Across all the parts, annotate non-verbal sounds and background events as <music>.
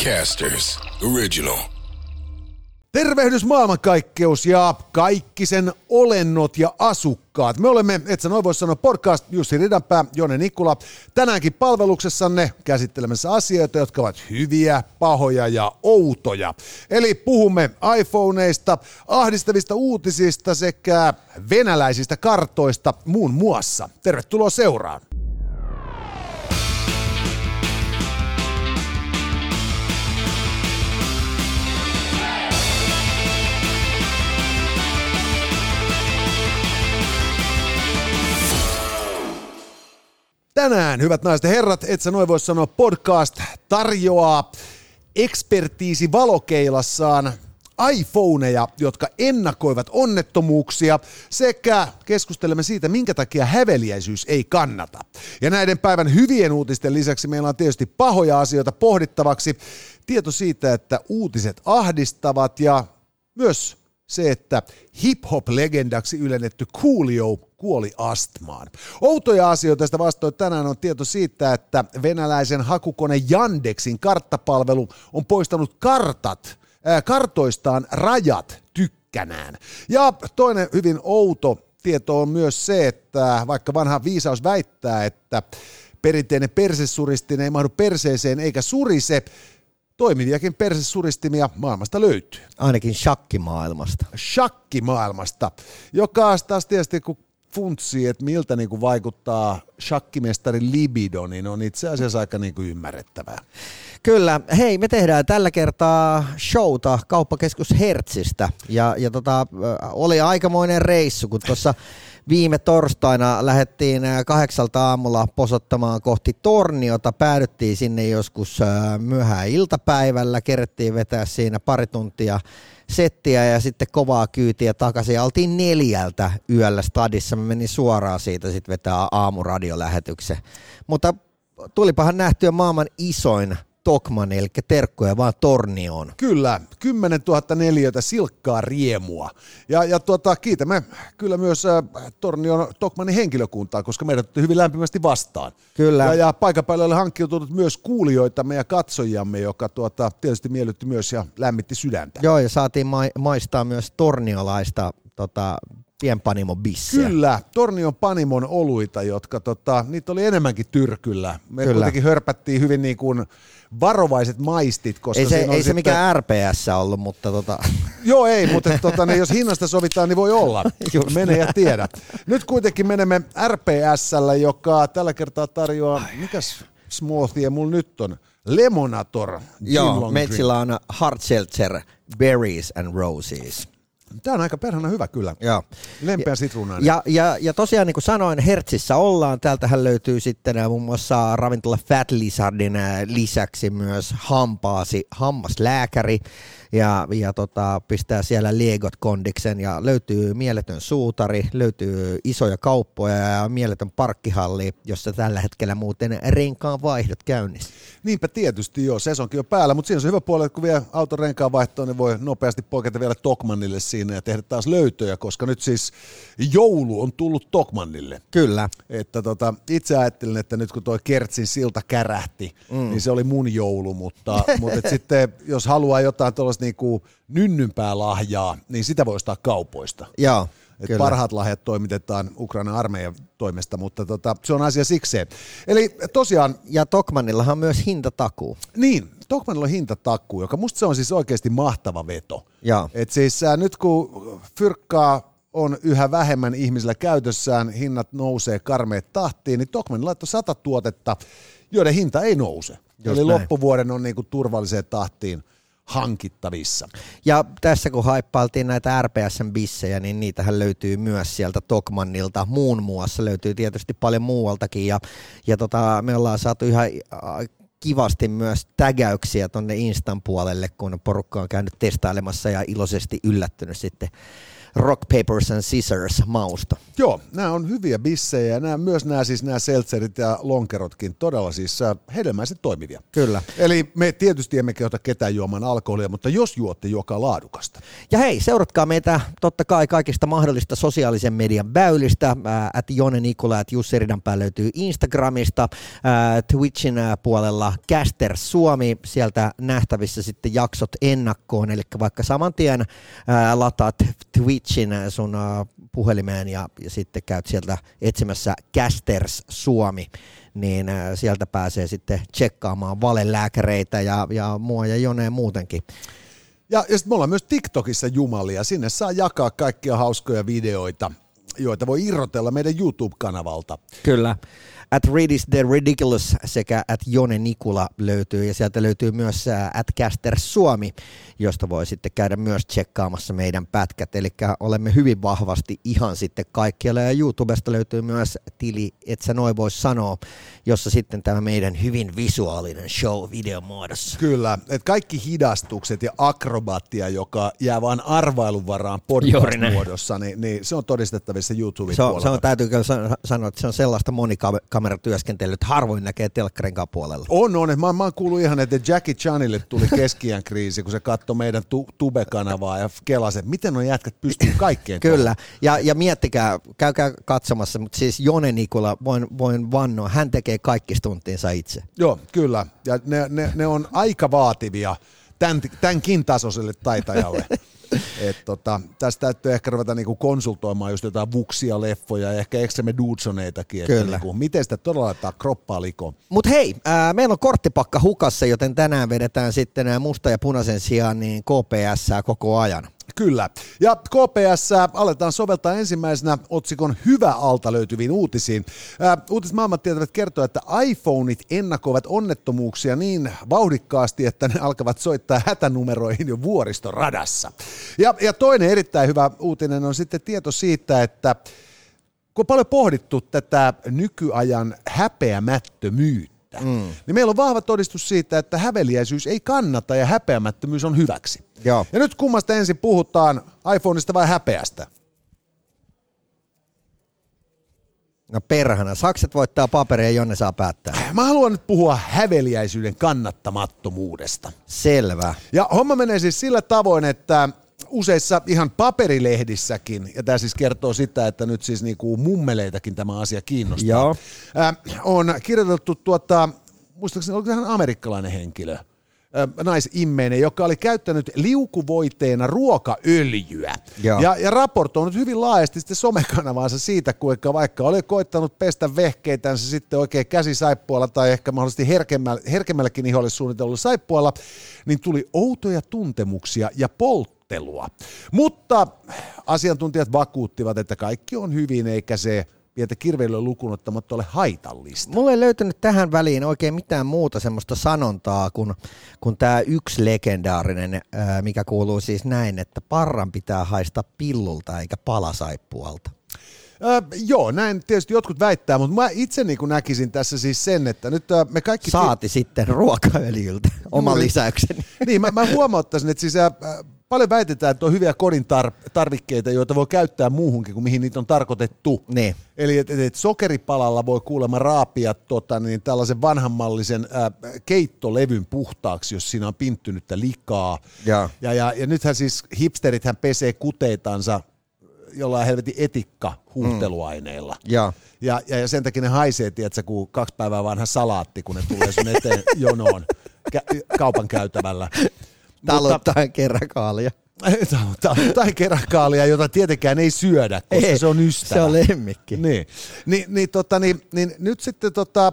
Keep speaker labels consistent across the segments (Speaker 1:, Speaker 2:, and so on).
Speaker 1: Podcasters Original.
Speaker 2: Tervehdys maailmankaikkeus ja kaikki sen olennot ja asukkaat. Me olemme, et sä noin voi sanoa, podcast Jussi Ridanpää, Jone Nikula. Tänäänkin palveluksessanne käsittelemässä asioita, jotka ovat hyviä, pahoja ja outoja. Eli puhumme iPhoneista, ahdistavista uutisista sekä venäläisistä kartoista muun muassa. Tervetuloa seuraan. Tänään, hyvät naiset ja herrat, et sä noin voi sanoa, podcast tarjoaa ekspertiisi valokeilassaan iPhoneja, jotka ennakoivat onnettomuuksia, sekä keskustelemme siitä, minkä takia häveliäisyys ei kannata. Ja näiden päivän hyvien uutisten lisäksi meillä on tietysti pahoja asioita pohdittavaksi. Tieto siitä, että uutiset ahdistavat ja myös se, että hip-hop-legendaksi ylennetty Coolio kuoli astmaan. Outoja asioita tästä vastoin tänään on tieto siitä, että venäläisen hakukone Yandexin karttapalvelu on poistanut kartat, äh, kartoistaan rajat tykkänään. Ja toinen hyvin outo tieto on myös se, että vaikka vanha viisaus väittää, että perinteinen persesuristin ei mahdu perseeseen eikä surise, toimiviakin persesuristimia maailmasta löytyy.
Speaker 3: Ainakin shakkimaailmasta.
Speaker 2: Shakkimaailmasta, joka taas tietysti kun funtsii, että miltä niin kuin vaikuttaa shakkimestarin libido, niin on itse asiassa aika niin kuin ymmärrettävää.
Speaker 3: Kyllä. Hei, me tehdään tällä kertaa showta kauppakeskus Hertzistä. Ja, ja tota, oli aikamoinen reissu, kun tuossa <laughs> viime torstaina lähdettiin kahdeksalta aamulla posottamaan kohti Torniota. Päädyttiin sinne joskus myöhään iltapäivällä, kerettiin vetää siinä pari tuntia settiä ja sitten kovaa kyytiä takaisin. Oltiin neljältä yöllä stadissa. Mä menin suoraan siitä sitten vetää aamuradiolähetyksen. Mutta tulipahan nähtyä maailman isoin Tokman, eli terkkoja vaan Tornioon.
Speaker 2: Kyllä, 10 000 neliötä silkkaa riemua. Ja, ja tuota, kiitämme kyllä myös äh, Tornion Tokmanin henkilökuntaa, koska meidät otti hyvin lämpimästi vastaan.
Speaker 3: Kyllä.
Speaker 2: Ja, ja paikan päälle oli hankkiutunut myös kuulijoitamme ja katsojamme, joka tuota, tietysti miellytti myös ja lämmitti sydäntä.
Speaker 3: Joo, ja saatiin ma- maistaa myös torniolaista tota, pienpanimo bissiä.
Speaker 2: Kyllä, Tornion panimon oluita, jotka tota, niitä oli enemmänkin tyrkyllä. Me Kyllä. kuitenkin hörpättiin hyvin niin kuin varovaiset maistit, koska
Speaker 3: ei se, ei
Speaker 2: sitten...
Speaker 3: se mikään RPS ollut, mutta tota... <laughs>
Speaker 2: Joo, ei, mutta tota, niin jos hinnasta sovitaan, niin voi olla. <laughs> Just Mene ja tiedä. Nyt kuitenkin menemme RPSllä, joka tällä kertaa tarjoaa, mikäs smoothie mulla nyt on? Lemonator.
Speaker 3: Joo, metsillä on hard seltzer, berries and roses.
Speaker 2: Tämä on aika perhana hyvä kyllä.
Speaker 3: Joo.
Speaker 2: Lempeä
Speaker 3: sitruunainen. Ja, ja, ja tosiaan niin kuin sanoin, Hertsissä ollaan. Täältähän löytyy sitten äh, muun muassa ravintola Fat Lizardin äh, lisäksi myös hampaasi, hammaslääkäri ja, ja tota, pistää siellä Legot kondiksen ja löytyy mieletön suutari, löytyy isoja kauppoja ja mieletön parkkihalli, jossa tällä hetkellä muuten renkaan vaihdot käynnissä.
Speaker 2: Niinpä tietysti joo, sesonkin jo päällä, mutta siinä on se hyvä puoli, että kun vie auton renkaan vaihtoon, niin voi nopeasti poiketa vielä Tokmanille siinä ja tehdä taas löytöjä, koska nyt siis joulu on tullut Tokmanille.
Speaker 3: Kyllä.
Speaker 2: Että tota, itse ajattelin, että nyt kun tuo Kertsin silta kärähti, mm. niin se oli mun joulu, mutta, <laughs> mutta sitten jos haluaa jotain tuollaista niin kuin nynnympää lahjaa, niin sitä voi ostaa kaupoista.
Speaker 3: Joo.
Speaker 2: Et parhaat lahjat toimitetaan Ukrainan armeijan toimesta, mutta tota, se on asia sikseen. Eli tosiaan...
Speaker 3: Ja Tokmanillahan on myös hintatakuu.
Speaker 2: Niin, Tokmanilla on hintatakuu, joka musta se on siis oikeasti mahtava veto.
Speaker 3: Joo.
Speaker 2: Et siis äh, nyt kun fyrkkaa on yhä vähemmän ihmisillä käytössään, hinnat nousee karmeet tahtiin, niin Tokman laittoi sata tuotetta, joiden hinta ei nouse. Just Eli näin. loppuvuoden on niinku turvalliseen tahtiin hankittavissa.
Speaker 3: Ja tässä kun haippailtiin näitä RPSn bissejä, niin niitähän löytyy myös sieltä Tokmannilta. Muun muassa löytyy tietysti paljon muualtakin ja, ja tota, me ollaan saatu ihan äh, kivasti myös tägäyksiä tuonne Instan puolelle, kun porukka on käynyt testailemassa ja iloisesti yllättynyt sitten Rock, Papers and Scissors mausta.
Speaker 2: Joo, nämä on hyviä bissejä nämä, myös nämä, siis nämä seltserit ja lonkerotkin todella siis äh, hedelmäiset toimivia.
Speaker 3: Kyllä.
Speaker 2: Eli me tietysti emme kehota ketään juomaan alkoholia, mutta jos juotte, juokaa laadukasta.
Speaker 3: Ja hei, seuratkaa meitä totta kai kaikista mahdollista sosiaalisen median väylistä. At Jone Nikola, at Jussi Ridanpää löytyy Instagramista, ää, Twitchin puolella Caster Suomi, sieltä nähtävissä sitten jaksot ennakkoon, eli vaikka saman tien lataat Twitchin ää, sun ää, puhelimeen ja, ja sitten käyt sieltä etsimässä Casters Suomi, niin ää, sieltä pääsee sitten tsekkaamaan valelääkäreitä ja, ja mua ja Joneen muutenkin.
Speaker 2: Ja, ja sitten me ollaan myös TikTokissa jumalia. Sinne saa jakaa kaikkia hauskoja videoita, joita voi irrotella meidän YouTube-kanavalta.
Speaker 3: Kyllä. At Read is the Ridiculous sekä at Jone Nikula löytyy ja sieltä löytyy myös at Caster Suomi, josta voi sitten käydä myös tsekkaamassa meidän pätkät. Eli olemme hyvin vahvasti ihan sitten kaikkialla ja YouTubesta löytyy myös tili, et sä noin vois sanoa, jossa sitten tämä meidän hyvin visuaalinen show videomuodossa.
Speaker 2: Kyllä, että kaikki hidastukset ja akrobatia, joka jää vain arvailun varaan podcast-muodossa, niin, niin se on todistettavissa YouTuben
Speaker 3: Se on,
Speaker 2: puolella.
Speaker 3: se on, täytyy kyllä san- sanoa, että se on sellaista monikameratyöskentelyä, että harvoin näkee telkkarin puolella.
Speaker 2: On, on. Mä, mä oon kuullut ihan, että Jackie Chanille tuli <laughs> keskiään kriisi, kun se katsoi meidän tu- Tube-kanavaa ja kelasi, että miten on jätkät pystyy kaikkeen.
Speaker 3: Kyllä, ja, ja miettikää, käykää katsomassa, mutta siis Jone Nikula, voin, voin vannoa, hän tekee kaikki stuntinsa itse.
Speaker 2: Joo, kyllä. Ja ne, ne, ne on aika vaativia tämän, tämänkin tasoiselle taitajalle. <laughs> Et tota, tästä täytyy ehkä ruveta niinku konsultoimaan just jotain vuksia, leffoja ja ehkä Extreme Dudsoneitakin, että
Speaker 3: Kyllä.
Speaker 2: niinku, miten sitä todella laittaa kroppaa likoon.
Speaker 3: Mutta hei, ää, meillä on korttipakka hukassa, joten tänään vedetään sitten musta ja punaisen sijaan niin KPS koko ajan.
Speaker 2: Kyllä. Ja KPS aletaan soveltaa ensimmäisenä otsikon Hyvä alta löytyviin uutisiin. Ää, Uutismaailmat tietävät kertoa, että iPhoneit ennakoivat onnettomuuksia niin vauhdikkaasti, että ne alkavat soittaa hätänumeroihin jo vuoristoradassa. Ja, ja toinen erittäin hyvä uutinen on sitten tieto siitä, että kun on paljon pohdittu tätä nykyajan häpeämättömyyttä, mm. niin meillä on vahva todistus siitä, että häveliäisyys ei kannata ja häpeämättömyys on hyväksi.
Speaker 3: Joo.
Speaker 2: Ja nyt kummasta ensin puhutaan, iPhoneista vai häpeästä?
Speaker 3: No perhana, sakset voittaa paperia, jonne saa päättää.
Speaker 2: Mä haluan nyt puhua häveliäisyyden kannattamattomuudesta.
Speaker 3: Selvä.
Speaker 2: Ja homma menee siis sillä tavoin, että useissa ihan paperilehdissäkin, ja tämä siis kertoo sitä, että nyt siis niinku mummeleitakin tämä asia kiinnostaa,
Speaker 3: Joo.
Speaker 2: Ää, on kirjoitettu tuota, muistaakseni, oliko hän amerikkalainen henkilö, ää, naisimmeinen, joka oli käyttänyt liukuvoiteena ruokaöljyä.
Speaker 3: Joo.
Speaker 2: Ja, ja raportoinut hyvin laajasti sitten somekanavaansa siitä, kuinka vaikka oli koittanut pestä vehkeitänsä sitten oikein käsisaippualla tai ehkä mahdollisesti herkemmällä, herkemmälläkin iholle suunnitellulla saippualla, niin tuli outoja tuntemuksia ja polttelua. Mutta asiantuntijat vakuuttivat, että kaikki on hyvin eikä se pientä kirveilyä lukuun ottamatta ole haitallista.
Speaker 3: Mulla ei löytynyt tähän väliin oikein mitään muuta semmoista sanontaa kuin, kuin tämä yksi legendaarinen, ää, mikä kuuluu siis näin, että parran pitää haista pillulta eikä palasaippualta.
Speaker 2: Öö, joo, näin tietysti jotkut väittää, mutta mä itse niin näkisin tässä siis sen, että nyt ö, me kaikki...
Speaker 3: Saati sitten ruokaöljyltä oman
Speaker 2: Juuri.
Speaker 3: lisäykseni.
Speaker 2: Niin, mä, mä huomauttaisin, että siis ä, paljon väitetään, että on hyviä kodin tar- tarvikkeita, joita voi käyttää muuhunkin kuin mihin niitä on tarkoitettu.
Speaker 3: Niin.
Speaker 2: Eli että et, et sokeripalalla voi kuulemma raapia tota, niin tällaisen vanhanmallisen ä, keittolevyn puhtaaksi, jos siinä on pinttynyttä likaa.
Speaker 3: Joo.
Speaker 2: Ja, ja, ja nythän siis hipsterithän pesee kuteitansa jollain helvetin etikka huuhteluaineilla.
Speaker 3: Joo.
Speaker 2: Ja, ja, ja sen takia ne haisee, tiedätkö, kuin kaksi päivää vanha salaatti, kun ne tulee sun eteen jonoon kä- kaupan käytävällä.
Speaker 3: Taluttaen keräkaalia.
Speaker 2: tai keräkaalia, jota tietenkään ei syödä, koska
Speaker 3: Ei,
Speaker 2: se on ystävä.
Speaker 3: Se on lemmikki.
Speaker 2: Niin, niin, niin, tota, niin, niin nyt sitten tota,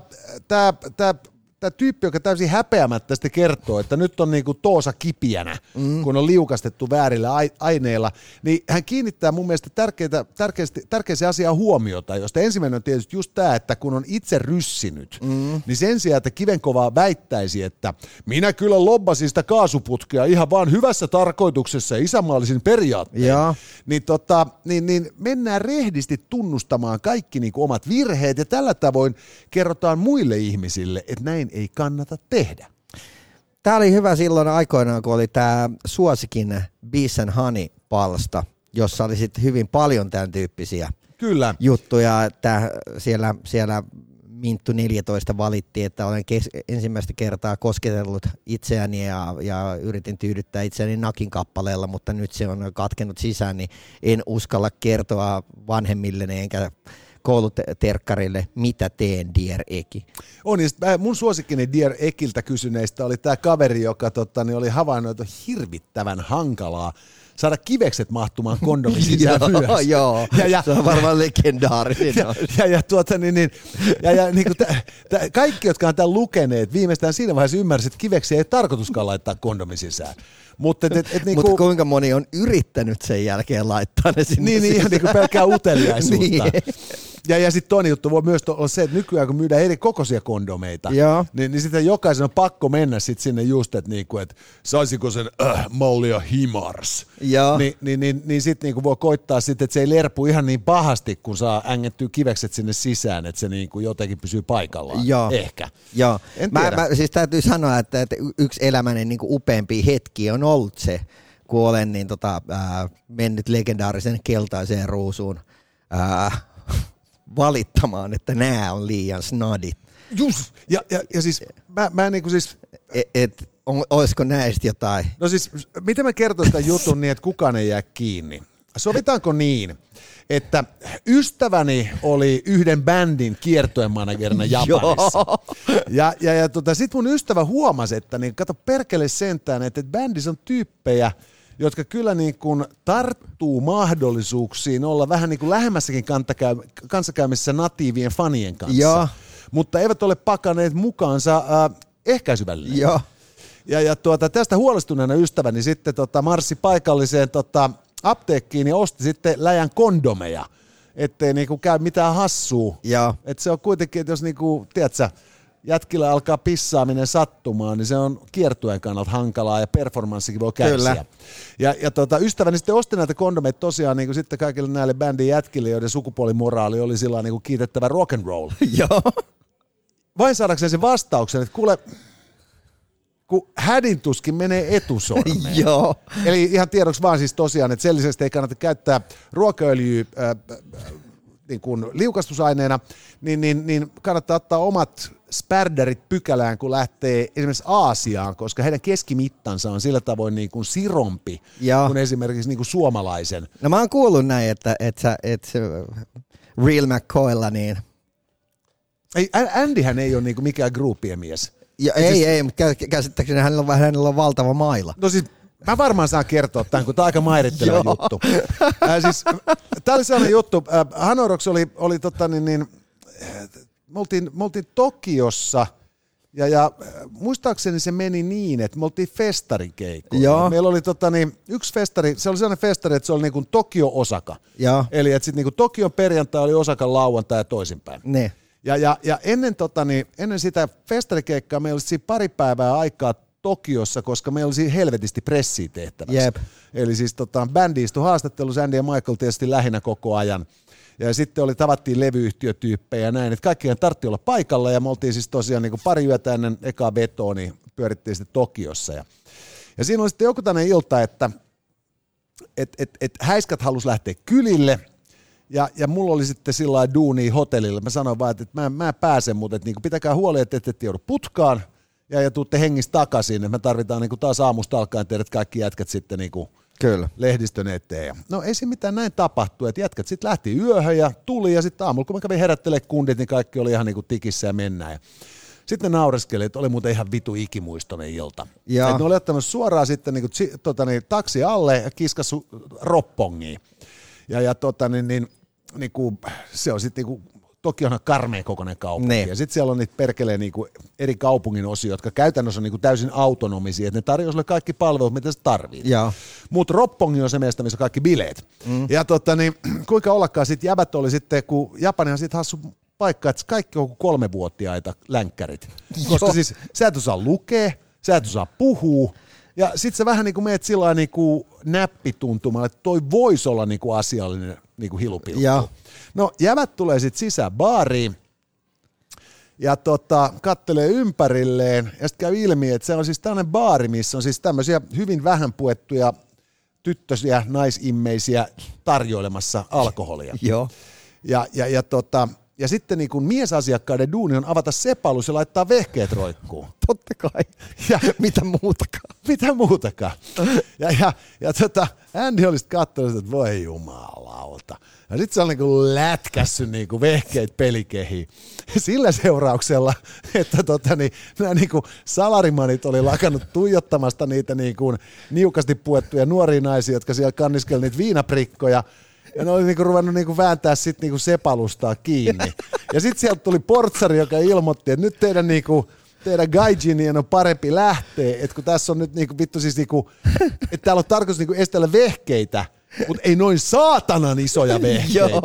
Speaker 2: tämä tää tyyppi, joka täysin häpeämättä sitten kertoo, että nyt on niinku toosa kipiänä, mm. kun on liukastettu väärillä ai- aineilla, niin hän kiinnittää mun mielestä tärkeitä, tärkeästi, tärkeäseen asiaan huomiota, josta ensimmäinen on tietysti just tämä, että kun on itse ryssinyt, mm. niin sen sijaan, että kivenkovaa väittäisi, että minä kyllä lobbasin sitä kaasuputkea ihan vaan hyvässä tarkoituksessa ja isänmaallisin periaattein,
Speaker 3: Joo.
Speaker 2: niin, tota, niin, niin mennään rehdisti tunnustamaan kaikki niin kuin omat virheet ja tällä tavoin kerrotaan muille ihmisille, että näin ei kannata tehdä.
Speaker 3: Tämä oli hyvä silloin aikoinaan, kun oli tämä suosikin Bees and Honey-palsta, jossa oli sitten hyvin paljon tämän tyyppisiä
Speaker 2: Kyllä.
Speaker 3: juttuja, että siellä, siellä Minttu 14 valitti, että olen kes- ensimmäistä kertaa kosketellut itseäni ja, ja yritin tyydyttää itseäni nakin kappaleella, mutta nyt se on katkenut sisään, niin en uskalla kertoa vanhemmilleni enkä kouluterkkarille, mitä teen Dear Eki.
Speaker 2: On, mä- mun suosikkini Dear Ekiltä kysyneistä oli tämä kaveri, joka totta, niin oli havainnut, että hirvittävän hankalaa saada kivekset mahtumaan kondomin <laughs> sisään
Speaker 3: joo, joo.
Speaker 2: Ja, ja,
Speaker 3: se on varmaan legendaarinen.
Speaker 2: ja, ja, ja, tuota, niin, niin, ja, ja niin kuin tä, tä, kaikki, jotka on tämän lukeneet, viimeistään siinä vaiheessa ymmärsivät, että kiveksi ei tarkoituskaan laittaa kondomin sisään. Mutta et, et, et, niin
Speaker 3: Mutta
Speaker 2: kuin,
Speaker 3: kuinka moni on yrittänyt sen jälkeen laittaa ne sinne
Speaker 2: niin, niin, ihan
Speaker 3: sisään?
Speaker 2: niin kuin pelkkää uteliaisuutta. <laughs>
Speaker 3: Niin.
Speaker 2: Ja, ja sitten toinen juttu voi myös olla se, että nykyään kun myydään eri kokoisia kondomeita,
Speaker 3: Joo.
Speaker 2: niin, niin sitten jokaisen on pakko mennä sit sinne just, että niinku, et saisiko sen äh, mallia himars.
Speaker 3: Joo.
Speaker 2: Ni, niin, niin, niin sitten niinku voi koittaa sitten, että se ei lerpu ihan niin pahasti, kun saa ängettyä kivekset sinne sisään, että se niinku jotenkin pysyy paikallaan.
Speaker 3: Joo.
Speaker 2: Ehkä.
Speaker 3: Joo.
Speaker 2: En
Speaker 3: Mä,
Speaker 2: tiedä.
Speaker 3: mä, siis täytyy sanoa, että, että yksi elämäni niin upeampi hetki on ollut se, kun olen niin tota, ää, mennyt legendaarisen keltaiseen ruusuun ää, valittamaan, että nämä on liian snadit.
Speaker 2: Just. Ja, ja, ja siis mä, mä niinku siis,
Speaker 3: Et, et, on, olisiko näistä jotain?
Speaker 2: no siis, miten mä kertoisin tämän jutun niin, että kukaan ei jää kiinni? Sovitaanko niin, että ystäväni oli yhden bändin kiertuemanagerina Japanissa.
Speaker 3: Joo.
Speaker 2: Ja, ja, ja tota, sitten mun ystävä huomasi, että niin, kato perkele sentään, että, että bändissä on tyyppejä, jotka kyllä niin kuin tarttuu mahdollisuuksiin olla vähän niin kuin lähemmässäkin kanssakäymisessä natiivien fanien kanssa.
Speaker 3: Joo.
Speaker 2: Mutta eivät ole pakaneet mukaansa äh, ehkäisyvälineitä.
Speaker 3: Joo.
Speaker 2: Ja, ja tuota, tästä huolestuneena ystäväni sitten tota, marssi paikalliseen tota, apteekkiin ja osti sitten läjän kondomeja, ettei niinku käy mitään hassua.
Speaker 3: Joo.
Speaker 2: Et se on kuitenkin, että jos niinku, tiedätkö, jätkillä alkaa pissaaminen sattumaan, niin se on kiertueen kannalta hankalaa ja performanssikin voi kärsiä.
Speaker 3: Kyllä.
Speaker 2: Ja, ja tota, ystäväni sitten osti näitä kondomeita tosiaan niin sitten kaikille näille bändin jätkille, joiden sukupuolimoraali oli sillä niin kiitettävä rock and roll <laughs>
Speaker 3: Joo.
Speaker 2: vain saadakseen sen vastauksen, että kuule, kun hädin tuskin menee <laughs> etusormeen.
Speaker 3: Joo.
Speaker 2: Eli ihan tiedoksi vaan siis tosiaan, että lisäksi ei kannata käyttää ruokaöljyä äh, äh, niin kuin liukastusaineena, niin, niin, niin kannattaa ottaa omat spärdärit pykälään, kun lähtee esimerkiksi Aasiaan, koska heidän keskimittansa on sillä tavoin niin kuin sirompi
Speaker 3: Joo.
Speaker 2: kuin esimerkiksi niin kuin suomalaisen.
Speaker 3: No mä oon kuullut näin, että, että, että Real McCoylla niin
Speaker 2: Ei, Andyhän ei ole niin kuin mikään groupien mies.
Speaker 3: Ja ei, ei, mutta kä- käsittääkseni hänellä on, hänellä on valtava maila.
Speaker 2: No siis mä varmaan saan kertoa tämän, kun tämä on aika mairitteleva
Speaker 3: Joo.
Speaker 2: juttu. Äh, siis, tämä oli sellainen juttu, äh, Hanoroks oli, oli tota, niin, niin, me, oltiin, me oltiin Tokiossa, ja, ja äh, muistaakseni se meni niin, että me oltiin festarikeikoilla.
Speaker 3: Joo.
Speaker 2: Meillä oli tota, niin, yksi festari, se oli sellainen festari, että se oli niin kuin Tokio-Osaka.
Speaker 3: Joo.
Speaker 2: Eli että sitten niin Tokion perjantai oli Osakan lauantai ja toisinpäin.
Speaker 3: Ne.
Speaker 2: Ja, ja, ja ennen, tota, niin, ennen sitä festarikeikkaa meillä oli siinä pari päivää aikaa Tokiossa, koska meillä oli siinä helvetisti pressiä tehtäväksi.
Speaker 3: Jep.
Speaker 2: Eli siis tota, bändi istui haastattelussa, Andy ja Michael tietysti lähinnä koko ajan. Ja sitten oli, tavattiin levyyhtiötyyppejä ja näin, että kaikkien tartti olla paikalla ja me oltiin siis tosiaan niin kuin pari yötä ennen ekaa vetoa, niin pyörittiin sitten Tokiossa. Ja, ja siinä oli sitten joku tämmöinen ilta, että et, et, et häiskät halus lähteä kylille, ja, ja mulla oli sitten sillä duuni hotellilla. Mä sanoin vaan, että, mä, mä en pääse, mutta että niinku pitäkää huoli, että ette joudu putkaan ja, ja tuutte hengistä takaisin. Että me tarvitaan niinku taas aamusta alkaen teidät kaikki jätkät sitten niinku
Speaker 3: Kyllä.
Speaker 2: lehdistön eteen. Ja No ei se mitään näin tapahtui, että jätkät sitten lähti yöhön ja tuli ja sitten aamulla kun mä kävin herättelemään kundit, niin kaikki oli ihan niinku tikissä ja mennään. Ja sitten ne naureskeli, että oli muuten ihan vitu ikimuistoinen ilta.
Speaker 3: Joo.
Speaker 2: Et ne oli ottanut suoraan sitten niinku, tota, niin, taksi alle ja kiskassu roppongiin. Ja, ja tota, niin, niin, niin kuin, se on sitten niin toki onhan karmea kokoinen kaupunki.
Speaker 3: Ne.
Speaker 2: Ja sitten siellä on niitä perkeleen niin kuin eri kaupungin osia, jotka käytännössä on niin kuin täysin autonomisia, että ne tarjoaa sulle kaikki palvelut, mitä sä tarvit. Mutta Roppongi on se meistä, missä on kaikki bileet. Mm. Ja tota, niin, <clears throat> kuinka ollakaan sitten jäbät oli sitten, kun Japanihan sitten hassu paikka, että kaikki on kolmevuotiaita länkkärit. Koska siis sä et osaa lukea, sä et osaa puhua, ja sit sä vähän niin kuin meet sillä niin kuin näppituntumalla, että toi voisi olla niin kuin asiallinen niin kuin hilupilkku. No jävät tulee sitten sisään baariin, ja tota, kattelee ympärilleen ja sitten käy ilmi, että se on siis tämmöinen baari, missä on siis tämmöisiä hyvin vähän puettuja tyttösiä, naisimmeisiä tarjoilemassa alkoholia.
Speaker 3: Joo.
Speaker 2: Ja, ja, ja, tota, ja sitten niin kun miesasiakkaiden duuni on avata sepalus ja laittaa vehkeet roikkuun. <laughs>
Speaker 3: Totta kai. <laughs>
Speaker 2: Ja
Speaker 3: Mitä muutakaan. <laughs>
Speaker 2: mitä muutakaan. Ja, ja, ja tota, Andy oli sitten katsonut, että voi jumalauta. Ja sitten se oli niin lätkässyt niin kuin vehkeet pelikehiin. Sillä seurauksella, että tota, niin, nämä niin kuin salarimanit oli lakannut tuijottamasta niitä niin kuin niukasti puettuja nuoria naisia, jotka siellä kanniskeli niitä viinaprikkoja. Ja ne oli niinku ruvennut niinku vääntää sit niinku sepalustaa kiinni. Ja sitten sieltä tuli portsari, joka ilmoitti, että nyt teidän niinku, teidän gaijinien on parempi lähteä, että kun tässä on nyt niinku vittu siis niinku, että täällä on tarkoitus niinku estellä vehkeitä, mutta ei noin saatanan isoja <laughs> vehkeitä.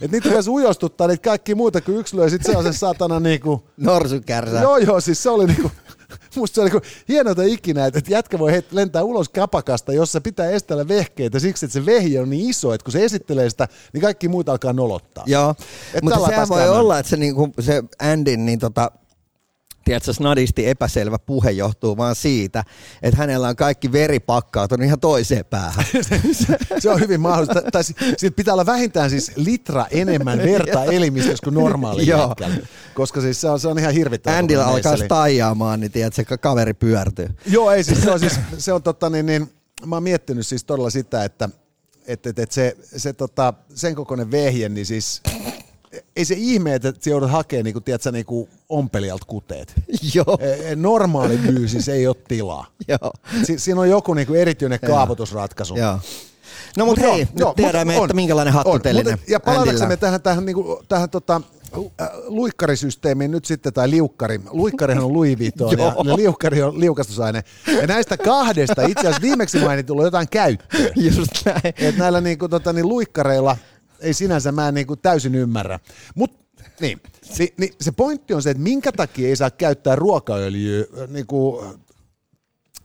Speaker 2: Että niitä rupesi ujostuttaa niitä kaikki muuta kuin yksilöä, ja sitten se on se saatana niinku,
Speaker 3: Norsukärsä.
Speaker 2: Joo, joo, siis se oli niinku, musta se oli niinku hienoita ikinä, että, jätkä voi heit, lentää ulos kapakasta, jossa pitää estellä vehkeitä siksi, että se vehje on niin iso, että kun se esittelee sitä, niin kaikki muut alkaa nolottaa.
Speaker 3: Joo, mutta sehän voi olla, että se, niinku, se Andin niin tota, tiedätkö, snadisti epäselvä puhe johtuu vaan siitä, että hänellä on kaikki veri pakkautunut ihan toiseen päähän. <laughs>
Speaker 2: Se on hyvin mahdollista. Tai si- siitä pitää olla vähintään siis litra enemmän verta <laughs> <laughs> elimistössä kuin normaali
Speaker 3: Joo.
Speaker 2: Koska siis se on, se on ihan hirvittävä.
Speaker 3: Andilla
Speaker 2: kokoinen
Speaker 3: alkaa staijaamaan, niin tiedätkö, se kaveri pyörtyy.
Speaker 2: Joo, ei siis se on, siis, se on totta niin, niin mä oon miettinyt siis todella sitä, että et, et, et se, se tota, sen kokoinen vehje, niin siis ei se ihme, että sä joudut hakemaan niin kuin, tiedätkö, niin kuin ompelijalta kuteet. <laughs>
Speaker 3: Joo,
Speaker 2: E- e- Normaali myy, siis ei ole tilaa. <laughs>
Speaker 3: joo.
Speaker 2: Si- siinä on joku niin kuin erityinen kaavoitusratkaisu.
Speaker 3: Joo. No mutta
Speaker 2: Mut
Speaker 3: hei,
Speaker 2: joo,
Speaker 3: nyt tiedämme,
Speaker 2: mut on,
Speaker 3: että minkälainen hattutelinen
Speaker 2: on. Mut Ja palataksemme tähän, tähän, niinku, tähän tota, äh, luikkarisysteemiin nyt sitten, tai liukkari. Luikkarihan on Louis Vuitton ja <laughs> liukkari on liukastusaine. Ja näistä kahdesta itse asiassa viimeksi mainitulla on jotain käyttöä.
Speaker 3: Just näin.
Speaker 2: Et näillä niinku, tota, niin luikkareilla ei sinänsä mä en niinku täysin ymmärrä. Mutta niin, ni, ni, se pointti on se, että minkä takia ei saa käyttää ruokaöljyä äh, niinku,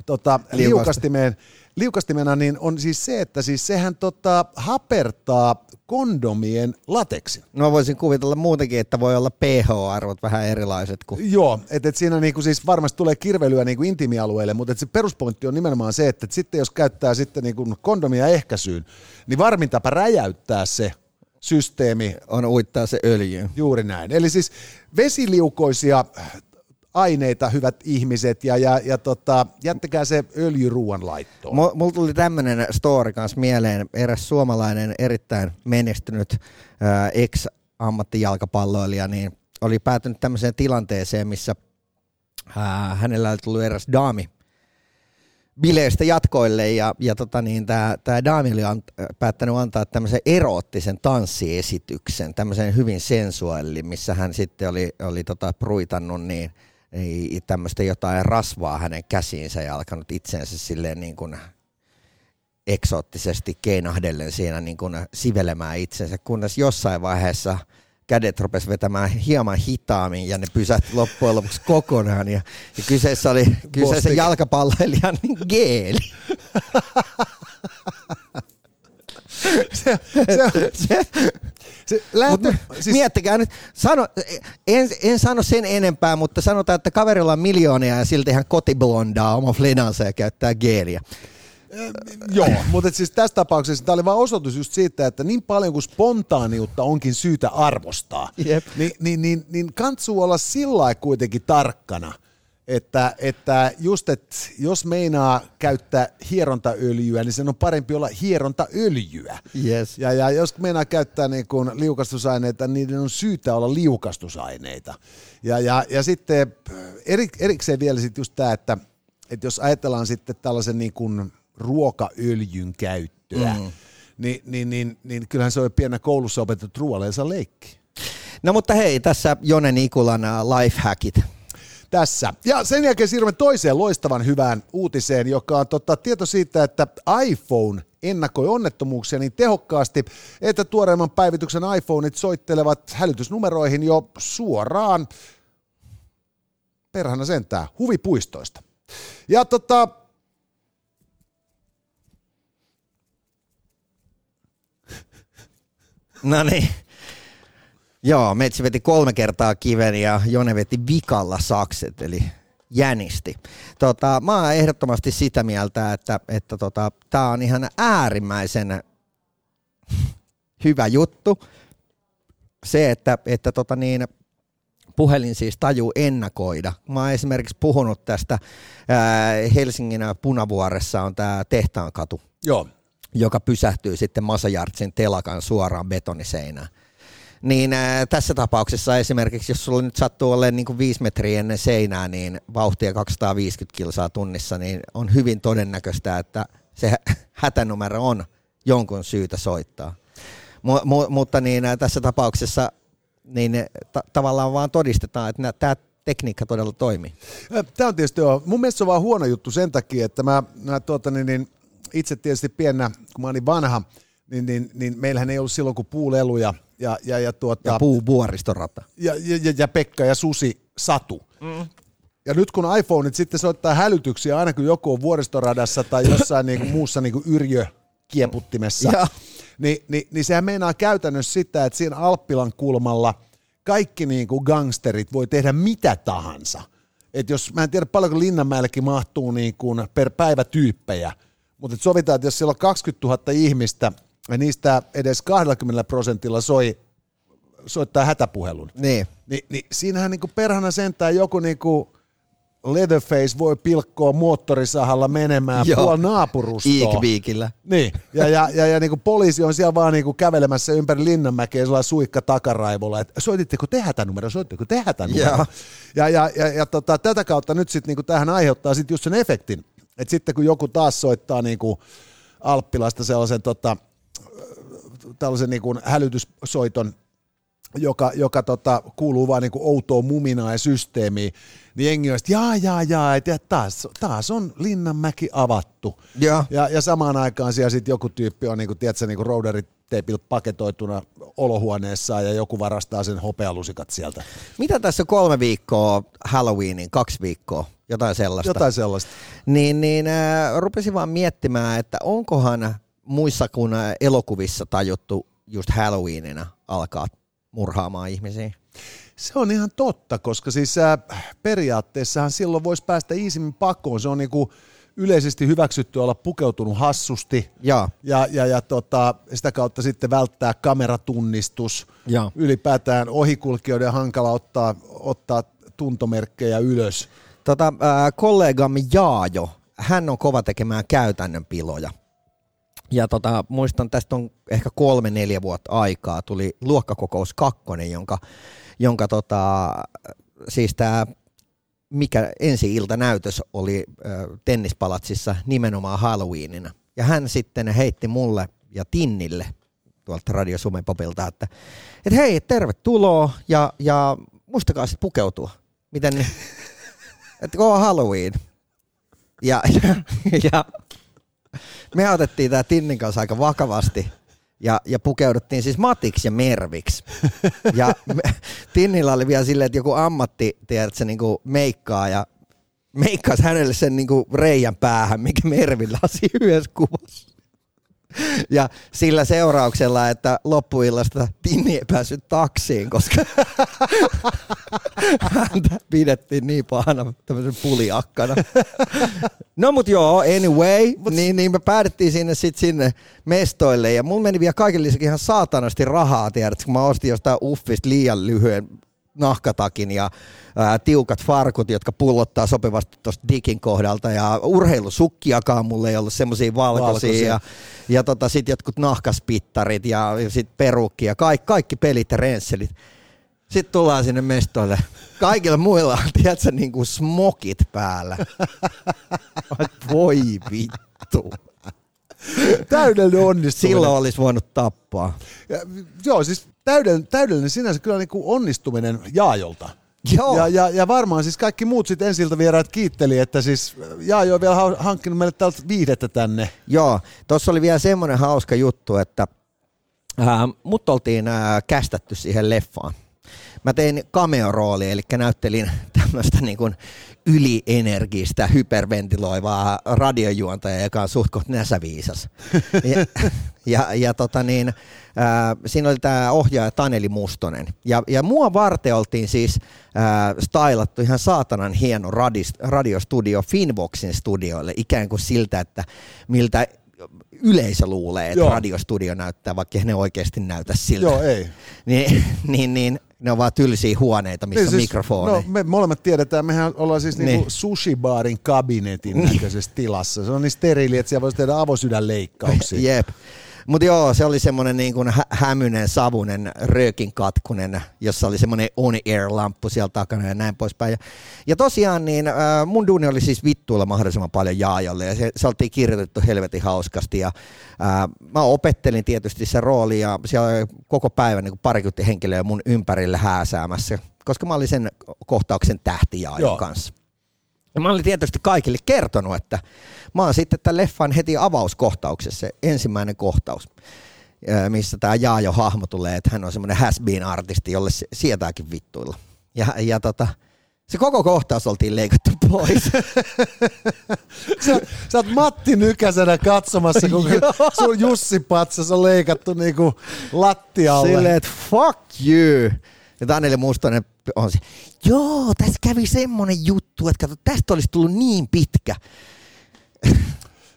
Speaker 2: tota, liukastimeen, liukastimena, niin on siis se, että siis sehän tota, hapertaa kondomien lateksin.
Speaker 3: No mä voisin kuvitella muutenkin, että voi olla pH-arvot vähän erilaiset kuin...
Speaker 2: Joo, että et siinä niinku siis varmasti tulee kirvelyä niinku intiimialueelle, mutta et se peruspointti on nimenomaan se, että et sitten jos käyttää sitten niinku kondomia ehkäisyyn, niin varmin tapa räjäyttää se systeemi
Speaker 3: On uittaa se öljy.
Speaker 2: juuri näin. Eli siis vesiliukoisia aineita, hyvät ihmiset, ja, ja, ja tota, jättäkää se öljyruuan laittoon.
Speaker 3: Mu- Mulla tuli tämmöinen story kanssa mieleen. Eräs suomalainen erittäin menestynyt ää, ex-ammattijalkapalloilija niin oli päätynyt tämmöiseen tilanteeseen, missä ää, hänellä oli tullut eräs daami bileistä jatkoille ja, ja tota niin, tämä daami oli ant, päättänyt antaa tämmöisen eroottisen tanssiesityksen, tämmöisen hyvin sensuaalin, missä hän sitten oli, oli tota pruitannut niin, niin tämmöistä jotain rasvaa hänen käsiinsä ja alkanut itseensä silleen niin kuin eksoottisesti keinahdellen siinä niin kuin sivelemään itsensä, kunnes jossain vaiheessa kädet rupesi vetämään hieman hitaammin ja ne pysähti loppujen lopuksi kokonaan. Ja, ja kyseessä oli
Speaker 2: Bostik.
Speaker 3: jalkapalloilijan geeli.
Speaker 2: se, se,
Speaker 3: Se,
Speaker 2: se lähtö,
Speaker 3: siis, miettikää nyt, sano, en, en sano sen enempää, mutta sanotaan, että kaverilla on miljoonia ja silti hän kotiblondaa oma flinansa ja käyttää geeliä.
Speaker 2: Joo, mutta siis tässä tapauksessa tämä oli vain osoitus just siitä, että niin paljon kuin spontaaniutta onkin syytä arvostaa,
Speaker 3: Jep.
Speaker 2: niin, niin, niin, niin kantsuu olla sillä kuitenkin tarkkana, että, että just, että jos meinaa käyttää hierontaöljyä, niin sen on parempi olla hierontaöljyä.
Speaker 3: Yes.
Speaker 2: Ja, ja jos meinaa käyttää niin kuin liukastusaineita, niin niiden on syytä olla liukastusaineita. Ja, ja, ja sitten eri, erikseen vielä sitten just tämä, että, että jos ajatellaan sitten tällaisen niin kuin ruokaöljyn käyttöä, mm. niin, niin, niin, niin kyllähän se on pienä koulussa opetettu ruoaleensa leikki.
Speaker 3: No mutta hei, tässä Jone Nikulan äh, lifehackit.
Speaker 2: tässä. Ja sen jälkeen siirrymme toiseen loistavan hyvään uutiseen, joka on tota, tieto siitä, että iPhone ennakoi onnettomuuksia niin tehokkaasti, että tuoreimman päivityksen iPhoneit soittelevat hälytysnumeroihin jo suoraan, perhana sentään, huvipuistoista. Ja tota,
Speaker 3: No niin. Joo, Metsi veti kolme kertaa kiven ja Jone veti vikalla sakset, eli jänisti. Tota, mä oon ehdottomasti sitä mieltä, että, että tota, tämä on ihan äärimmäisen hyvä juttu. Se, että, että tota niin, puhelin siis tajuu ennakoida. Mä oon esimerkiksi puhunut tästä, ää, Helsingin punavuoressa on tämä Tehtaankatu,
Speaker 2: Joo.
Speaker 3: Joka pysähtyy sitten Masajartsin telakan suoraan betoniseinään. Niin ää, tässä tapauksessa esimerkiksi, jos sulla nyt sattuu olemaan niin kuin viisi metriä ennen seinää, niin vauhtia 250 kilsaa tunnissa, niin on hyvin todennäköistä, että se hä- hätänumero on jonkun syytä soittaa. Mu- mu- mutta niin ää, tässä tapauksessa niin ta- tavallaan vaan todistetaan, että tämä tekniikka todella toimii.
Speaker 2: Tämä on tietysti joo. Mun mielestä se on vaan huono juttu sen takia, että mä, mä tuota, niin, niin, itse tietysti piennä, kun mä olin vanha, niin, niin, niin meillähän ei ollut silloin kuin puuleluja ja, ja, ja, tuota,
Speaker 3: Ja puu vuoristorata.
Speaker 2: ja, ja, ja, ja Pekka ja Susi Satu. Mm. Ja nyt kun iPhoneit sitten soittaa hälytyksiä aina kun joku on vuoristoradassa tai jossain niinku muussa niinku yrjökieputtimessa,
Speaker 3: Joo.
Speaker 2: niin, niin, niin sehän meinaa käytännössä sitä, että siinä Alppilan kulmalla kaikki niinku gangsterit voi tehdä mitä tahansa. Et jos, mä en tiedä paljonko Linnanmäellekin mahtuu niinku per päivä tyyppejä, mutta sovitaan, että jos siellä on 20 000 ihmistä ja niistä edes 20 prosentilla soi, soittaa hätäpuhelun,
Speaker 3: Niin.
Speaker 2: Ni, niin siinähän niinku perhana sentään joku niinku Leatherface voi pilkkoa moottorisahalla menemään
Speaker 3: Joo.
Speaker 2: puol naapurustoa.
Speaker 3: Eekviikillä.
Speaker 2: Niin, ja, ja, ja, ja niinku poliisi on siellä vaan niinku kävelemässä ympäri Linnanmäkeä sellainen suikka takaraivolla, että soititteko te hätänumero, soititteko te hätänumero.
Speaker 3: Joo.
Speaker 2: Ja, ja, ja, ja tota, tätä kautta nyt sitten niinku tähän aiheuttaa sit just sen efektin, että sitten kun joku taas soittaa niinku Alppilasta sellaisen tota, tällaisen niinku hälytyssoiton, joka, joka tota, kuuluu vaan niinku outoon muminaan ja systeemiin, niin jengi on, että jaa, jaa, jaa, että taas, taas on Linnanmäki avattu.
Speaker 3: Joo.
Speaker 2: Ja, ja samaan aikaan siellä sitten joku tyyppi on niinku, tiedätkö, niinku rouderiteipillä paketoituna olohuoneessaan ja joku varastaa sen hopealusikat sieltä.
Speaker 3: Mitä tässä kolme viikkoa Halloweenin, kaksi viikkoa, jotain sellaista.
Speaker 2: Jotain sellaista.
Speaker 3: Niin, niin äh, rupesin vaan miettimään, että onkohan muissa kuin äh, elokuvissa tajuttu just Halloweenina alkaa murhaamaan ihmisiä.
Speaker 2: Se on ihan totta, koska siis äh, periaatteessahan silloin voisi päästä iisimmin pakoon. Se on niinku yleisesti hyväksytty olla pukeutunut hassusti
Speaker 3: Joo.
Speaker 2: ja, ja, ja tota, sitä kautta sitten välttää kameratunnistus.
Speaker 3: Joo.
Speaker 2: Ylipäätään ohikulkijoiden hankala ottaa, ottaa tuntomerkkejä ylös.
Speaker 3: Tota, äh, kollegamme Jaajo, hän on kova tekemään käytännön piloja. Ja tota, muistan, tästä on ehkä kolme, neljä vuotta aikaa, tuli luokkakokous kakkonen, jonka, jonka tota, siis tämä mikä ensi ilta näytös oli äh, tennispalatsissa nimenomaan Halloweenina. Ja hän sitten heitti mulle ja Tinnille tuolta Radio Suomen popilta, että, että hei, tervetuloa ja, ja muistakaa sitten pukeutua. Miten? Että kun on Halloween. Ja, ja, <laughs> ja me otettiin tämä Tinnin kanssa aika vakavasti ja, ja pukeuduttiin siis Matiksi ja Merviksi. Ja me, Tinnillä oli vielä silleen, että joku ammatti, tiedätkö, niin kuin meikkaa ja meikkasi hänelle sen niin reijän päähän, mikä Mervillä on siinä yhdessä kuvassa. Ja sillä seurauksella, että loppuillasta Tinni ei päässyt taksiin, koska häntä pidettiin niin pahana tämmöisen puliakkana. No mut joo, anyway, niin, niin me päädyttiin sinne sit sinne mestoille ja mulla meni vielä kaiken lisäksi ihan saatanasti rahaa, tiedätkö, kun mä ostin jostain uffista liian lyhyen nahkatakin ja ää, tiukat farkut, jotka pullottaa sopivasti tuosta dikin kohdalta ja urheilusukkiakaan mulle ei ollut semmoisia valkoisia,
Speaker 2: Valkoisia.
Speaker 3: ja, ja tota, sitten jotkut nahkaspittarit ja, ja sitten perukki ja kaikki, kaikki pelit ja rensselit. Sitten tullaan sinne mestoille. Kaikilla muilla on, <laughs> tiedätkö, niin kuin smokit päällä. <laughs> Voi vittu.
Speaker 2: Täydellinen onnistuminen.
Speaker 3: Silloin olisi voinut tappaa.
Speaker 2: Ja, joo, siis täydellinen, täydellinen sinänsä kyllä niin kuin onnistuminen Jaajolta.
Speaker 3: Joo.
Speaker 2: Ja, ja, ja varmaan siis kaikki muut sitten ensiltä vieraat kiitteli, että siis Jaajo on vielä ha- hankkinut meille täältä viihdettä tänne.
Speaker 3: Joo, tuossa oli vielä semmoinen hauska juttu, että ää, mut oltiin ää, kästätty siihen leffaan. Mä tein cameo-rooli, eli näyttelin tämmöistä niin kuin ylienergistä, hyperventiloivaa radiojuontajaa, joka on suht näsäviisas. <laughs> Ja, Ja, tota niin, ää, siinä oli tämä ohjaaja Taneli Mustonen. Ja, ja mua varten oltiin siis ää, stylattu ihan saatanan hieno radis, radiostudio Finvoxin studioille, ikään kuin siltä, että miltä yleisö luulee, että
Speaker 2: Joo.
Speaker 3: radiostudio näyttää, vaikka ne oikeasti näytä siltä.
Speaker 2: Joo, ei. <laughs>
Speaker 3: Niin, niin, niin, ne on vaan tylsiä huoneita, missä on mikrofoneja.
Speaker 2: No, me molemmat tiedetään, mehän ollaan siis niinku
Speaker 3: Niin.
Speaker 2: sushi-baarin kabinetin näköisessä tilassa. Se on niin steriili, että siellä voisi tehdä avosydänleikkauksia. <laughs>
Speaker 3: Jep. Mutta joo, se oli semmoinen niin kuin hä- hämynen, savunen, röökin katkunen, jossa oli semmoinen on-air-lamppu siellä takana ja näin poispäin. Ja, ja tosiaan niin äh, mun duuni oli siis vittuilla mahdollisimman paljon Jaajalle ja se, se oltiin kirjoitettu helvetin hauskasti ja äh, mä opettelin tietysti se rooli ja siellä oli koko päivän niin parikymmentä henkilöä mun ympärillä hääsäämässä, koska mä olin sen kohtauksen tähti Jaajan
Speaker 2: Joo.
Speaker 3: kanssa. Ja mä olin tietysti kaikille kertonut, että mä oon sitten tämän leffan heti avauskohtauksessa, se ensimmäinen kohtaus, missä tämä Jaajo hahmo tulee, että hän on semmoinen has artisti, jolle se sietääkin vittuilla. Ja, ja tota, se koko kohtaus oltiin leikattu pois. <laughs>
Speaker 2: Sä, sä oot Matti Nykäsenä katsomassa, kun <laughs> sun Jussi Patsas on leikattu niinku lattialle.
Speaker 3: Silleen, että fuck you. Ja Danieli Mustonen on se, joo, tässä kävi semmonen juttu, että kato, tästä olisi tullut niin pitkä.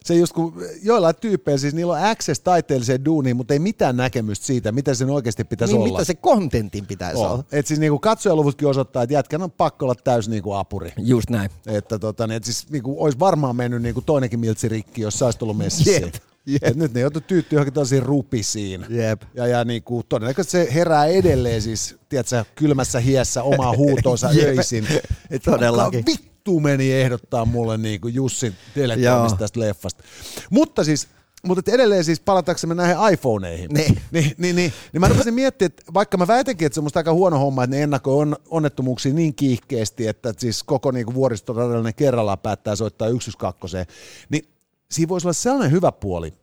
Speaker 2: Se just kun joillain tyyppeillä siis niillä on access taiteelliseen duuniin, mutta ei mitään näkemystä siitä, mitä sen oikeasti pitäisi
Speaker 3: Niin
Speaker 2: olla.
Speaker 3: mitä se kontentin pitäisi olla.
Speaker 2: on. Et siis niinku katsojaluvutkin osoittaa, että jätkän on pakko olla täys niinku apuri.
Speaker 3: Just näin.
Speaker 2: Että tota, niin, et siis niinku, olisi varmaan mennyt niinku toinenkin miltsi rikki, jos sä olisit ollut messissä.
Speaker 3: Jep, jep.
Speaker 2: Nyt ne joutuu tyyttyä johonkin tosi rupisiin.
Speaker 3: Jep.
Speaker 2: Ja, ja niinku, todennäköisesti se herää edelleen siis, tiedätkö, kylmässä hiessä omaa <laughs> huutoonsa
Speaker 3: Jep.
Speaker 2: öisin. Et <laughs>
Speaker 3: Todellakin.
Speaker 2: Vittu meni ehdottaa mulle niinku Jussin telegraamista
Speaker 3: Joo.
Speaker 2: tästä leffasta. Mutta siis, mutta edelleen siis palataksemme näihin iPhoneihin.
Speaker 3: Niin. <laughs>
Speaker 2: Niin, niin, niin, niin mä rupesin miettimään, että vaikka mä väitänkin, että se on musta aika huono homma, että ne ennakoi on, onnettomuuksia niin kiihkeästi, että siis koko niinku vuoristoradallinen kerrallaan päättää soittaa 112, niin siinä voisi olla sellainen hyvä puoli,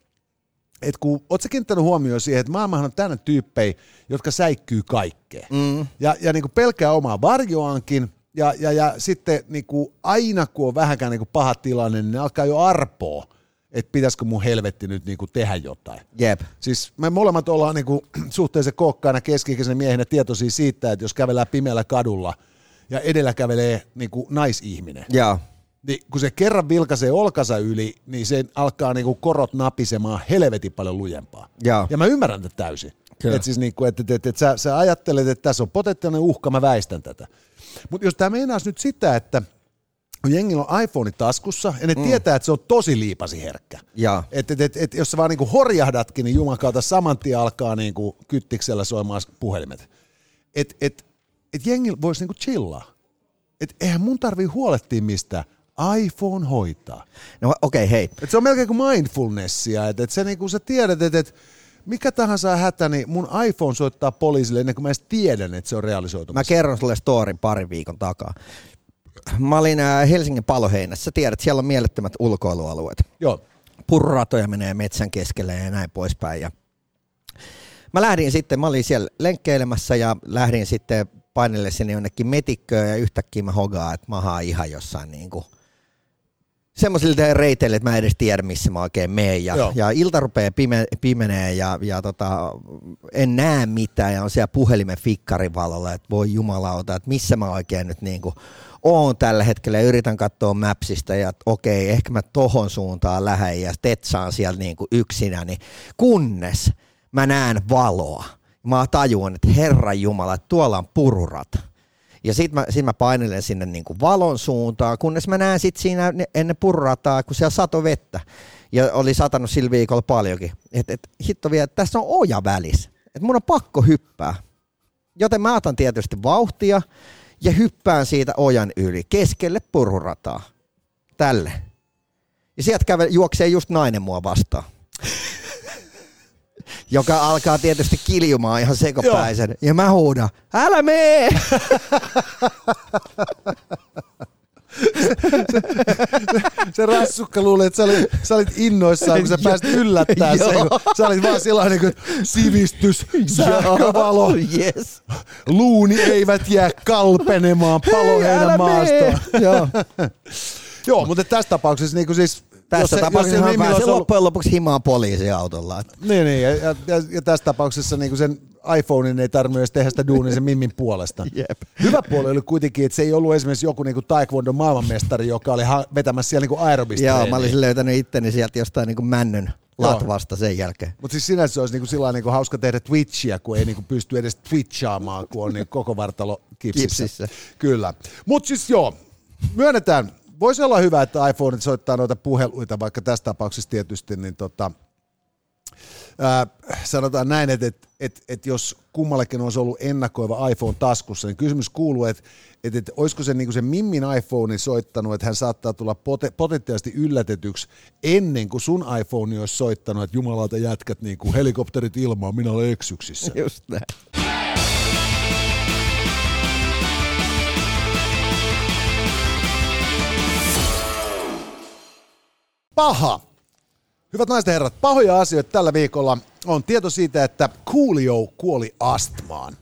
Speaker 2: että kun oot sä kiinnittänyt huomioon siihen, että maailmahan on täynnä tyyppejä, jotka säikkyy kaikkeen. Mm. Ja, ja niin kuin pelkää omaa varjoankin, ja, ja, ja sitten niin kuin aina kun on vähänkään niin kuin paha tilanne, niin ne alkaa jo arpoa, että pitäisikö mun helvetti nyt niin kuin tehdä jotain.
Speaker 3: Jep.
Speaker 2: Siis me molemmat ollaan niin kuin <clears throat> suhteellisen kokkaina keski-ikäisenä miehenä tietoisia siitä, että jos kävellään pimeällä kadulla ja edellä kävelee niin kuin naisihminen,
Speaker 3: Joo.
Speaker 2: Niin kun se kerran vilkaisee olkansa yli, niin se alkaa niinku korot napisemaan helvetin paljon lujempaa.
Speaker 3: Joo.
Speaker 2: Ja mä ymmärrän tätä täysin.
Speaker 3: Kyllä.
Speaker 2: Et siis niinku, että et, et, et sä, sä ajattelet, että tässä on potentiaalinen uhka, mä väistän tätä. Mutta jos tämä meinaisi nyt sitä, että kun jengillä on iPhone taskussa ja ne mm. tietää, että se on tosi liipasi herkkä.
Speaker 3: Joo.
Speaker 2: Et, et, et, et, jos sä vaan niinku horjahdatkin, niin jumakauta saman tien alkaa niinku kyttiksellä soimaan puhelimet. Et, et, et jengillä voisi niinku chillaa. Et eihän mun tarvii huolehtia mistä iPhone hoitaa.
Speaker 3: No okei, okay, hei.
Speaker 2: Et se on melkein kuin mindfulnessia, että et se niinku sä tiedät, että et mikä tahansa hätä, niin mun iPhone soittaa poliisille ennen kuin mä edes tiedän, että se on
Speaker 3: Mä
Speaker 2: realisoitumassa.
Speaker 3: kerron sulle storin parin viikon takaa. Mä olin äh, Helsingin paloheinässä. Sä tiedät, siellä on mielettömät ulkoilualueet.
Speaker 2: Joo.
Speaker 3: Purratoja menee metsän keskelle ja näin poispäin. Ja mä lähdin sitten, mä olin siellä lenkkeilemässä ja lähdin sitten painelle sinne jonnekin metikköön ja yhtäkkiä mä hogaan, että mä ihan jossain niin kuin semmoisille reiteille, että mä en edes tiedä, missä mä oikein menen. Ja,
Speaker 2: Joo.
Speaker 3: ja ilta rupeaa pime, pimenee ja, ja tota, en näe mitään ja on siellä puhelimen fikkarivalolla, että voi jumalauta, että missä mä oikein nyt niin kuin oon tällä hetkellä ja yritän katsoa Mapsista ja okei, ehkä mä tohon suuntaan lähden ja tetsaan siellä niin kuin yksinäni, kunnes mä näen valoa. Mä tajuan, että Herran Jumala, että tuolla on pururata. Ja sit mä, sit mä painelen sinne niin kuin valon suuntaan, kunnes mä näen sit siinä ne- ennen purrataa, kun siellä sato vettä. Ja oli satanut sillä viikolla paljonkin. Että et, hitto vielä, että tässä on oja välissä. Että mun on pakko hyppää. Joten mä otan tietysti vauhtia ja hyppään siitä ojan yli keskelle pururataa. Tälle. Ja sieltä käve, juoksee just nainen mua vastaan. Joka alkaa tietysti kiljumaan ihan sekopäisen. Ja mä huudan, älä mee! <laughs>
Speaker 2: Se rassukka luuli, että sä olit, sä olit innoissaan, kun sä pääsit yllättää sen.
Speaker 3: Joo.
Speaker 2: kun Sä olit vaan sellainen kuin sivistys, sähkövalo,
Speaker 3: yes.
Speaker 2: luuni eivät jää kalpenemaan paloheinän maastoon.
Speaker 3: Joo.
Speaker 2: Joo, mutta tässä tapauksessa niin siis
Speaker 3: Tässä
Speaker 2: se-
Speaker 3: tapauksessa
Speaker 2: jos se
Speaker 3: hän pääsi
Speaker 2: ollut-
Speaker 3: loppujen lopuksi himaan poliisiautolla.
Speaker 2: Niin, niin ja, ja, ja, ja tässä tapauksessa niin sen iPhonein ei tarvinnut edes tehdä sitä duunia sen Mimmin puolesta. <laughs>
Speaker 3: Jep.
Speaker 2: Hyvä puoli oli kuitenkin, että se ei ollut esimerkiksi joku niin taekwondo maailmanmestari, joka oli ha- vetämässä siellä niin aerobista.
Speaker 3: Joo, mä olisin löytänyt itteni sieltä jostain niin kuin männön latvasta sen jälkeen.
Speaker 2: Mutta siis sinänsä se olisi niinku sillä niinku hauska tehdä Twitchiä, kun ei niinku pysty edes twitchaamaan, kun on niin koko vartalo kipsissä.
Speaker 3: Kipsissä.
Speaker 2: Kyllä. Mutta siis joo, myönnetään. Voisi olla hyvä, että iPhone soittaa noita puheluita, vaikka tässä tapauksessa tietysti, niin tota, ää, sanotaan näin, että et, et, et jos kummallekin olisi ollut ennakoiva iPhone taskussa, niin kysymys kuuluu, että et, et, olisiko se, niinku se Mimmin iPhone soittanut, että hän saattaa tulla pote, potentiaalisesti yllätetyksi ennen kuin sun iPhone olisi soittanut, että jumalauta jätkät niin kuin helikopterit ilmaan, minä olen eksyksissä.
Speaker 3: Just näin.
Speaker 2: Paha. Hyvät naiset ja herrat, pahoja asioita tällä viikolla on tieto siitä, että Coolio kuoli astmaan.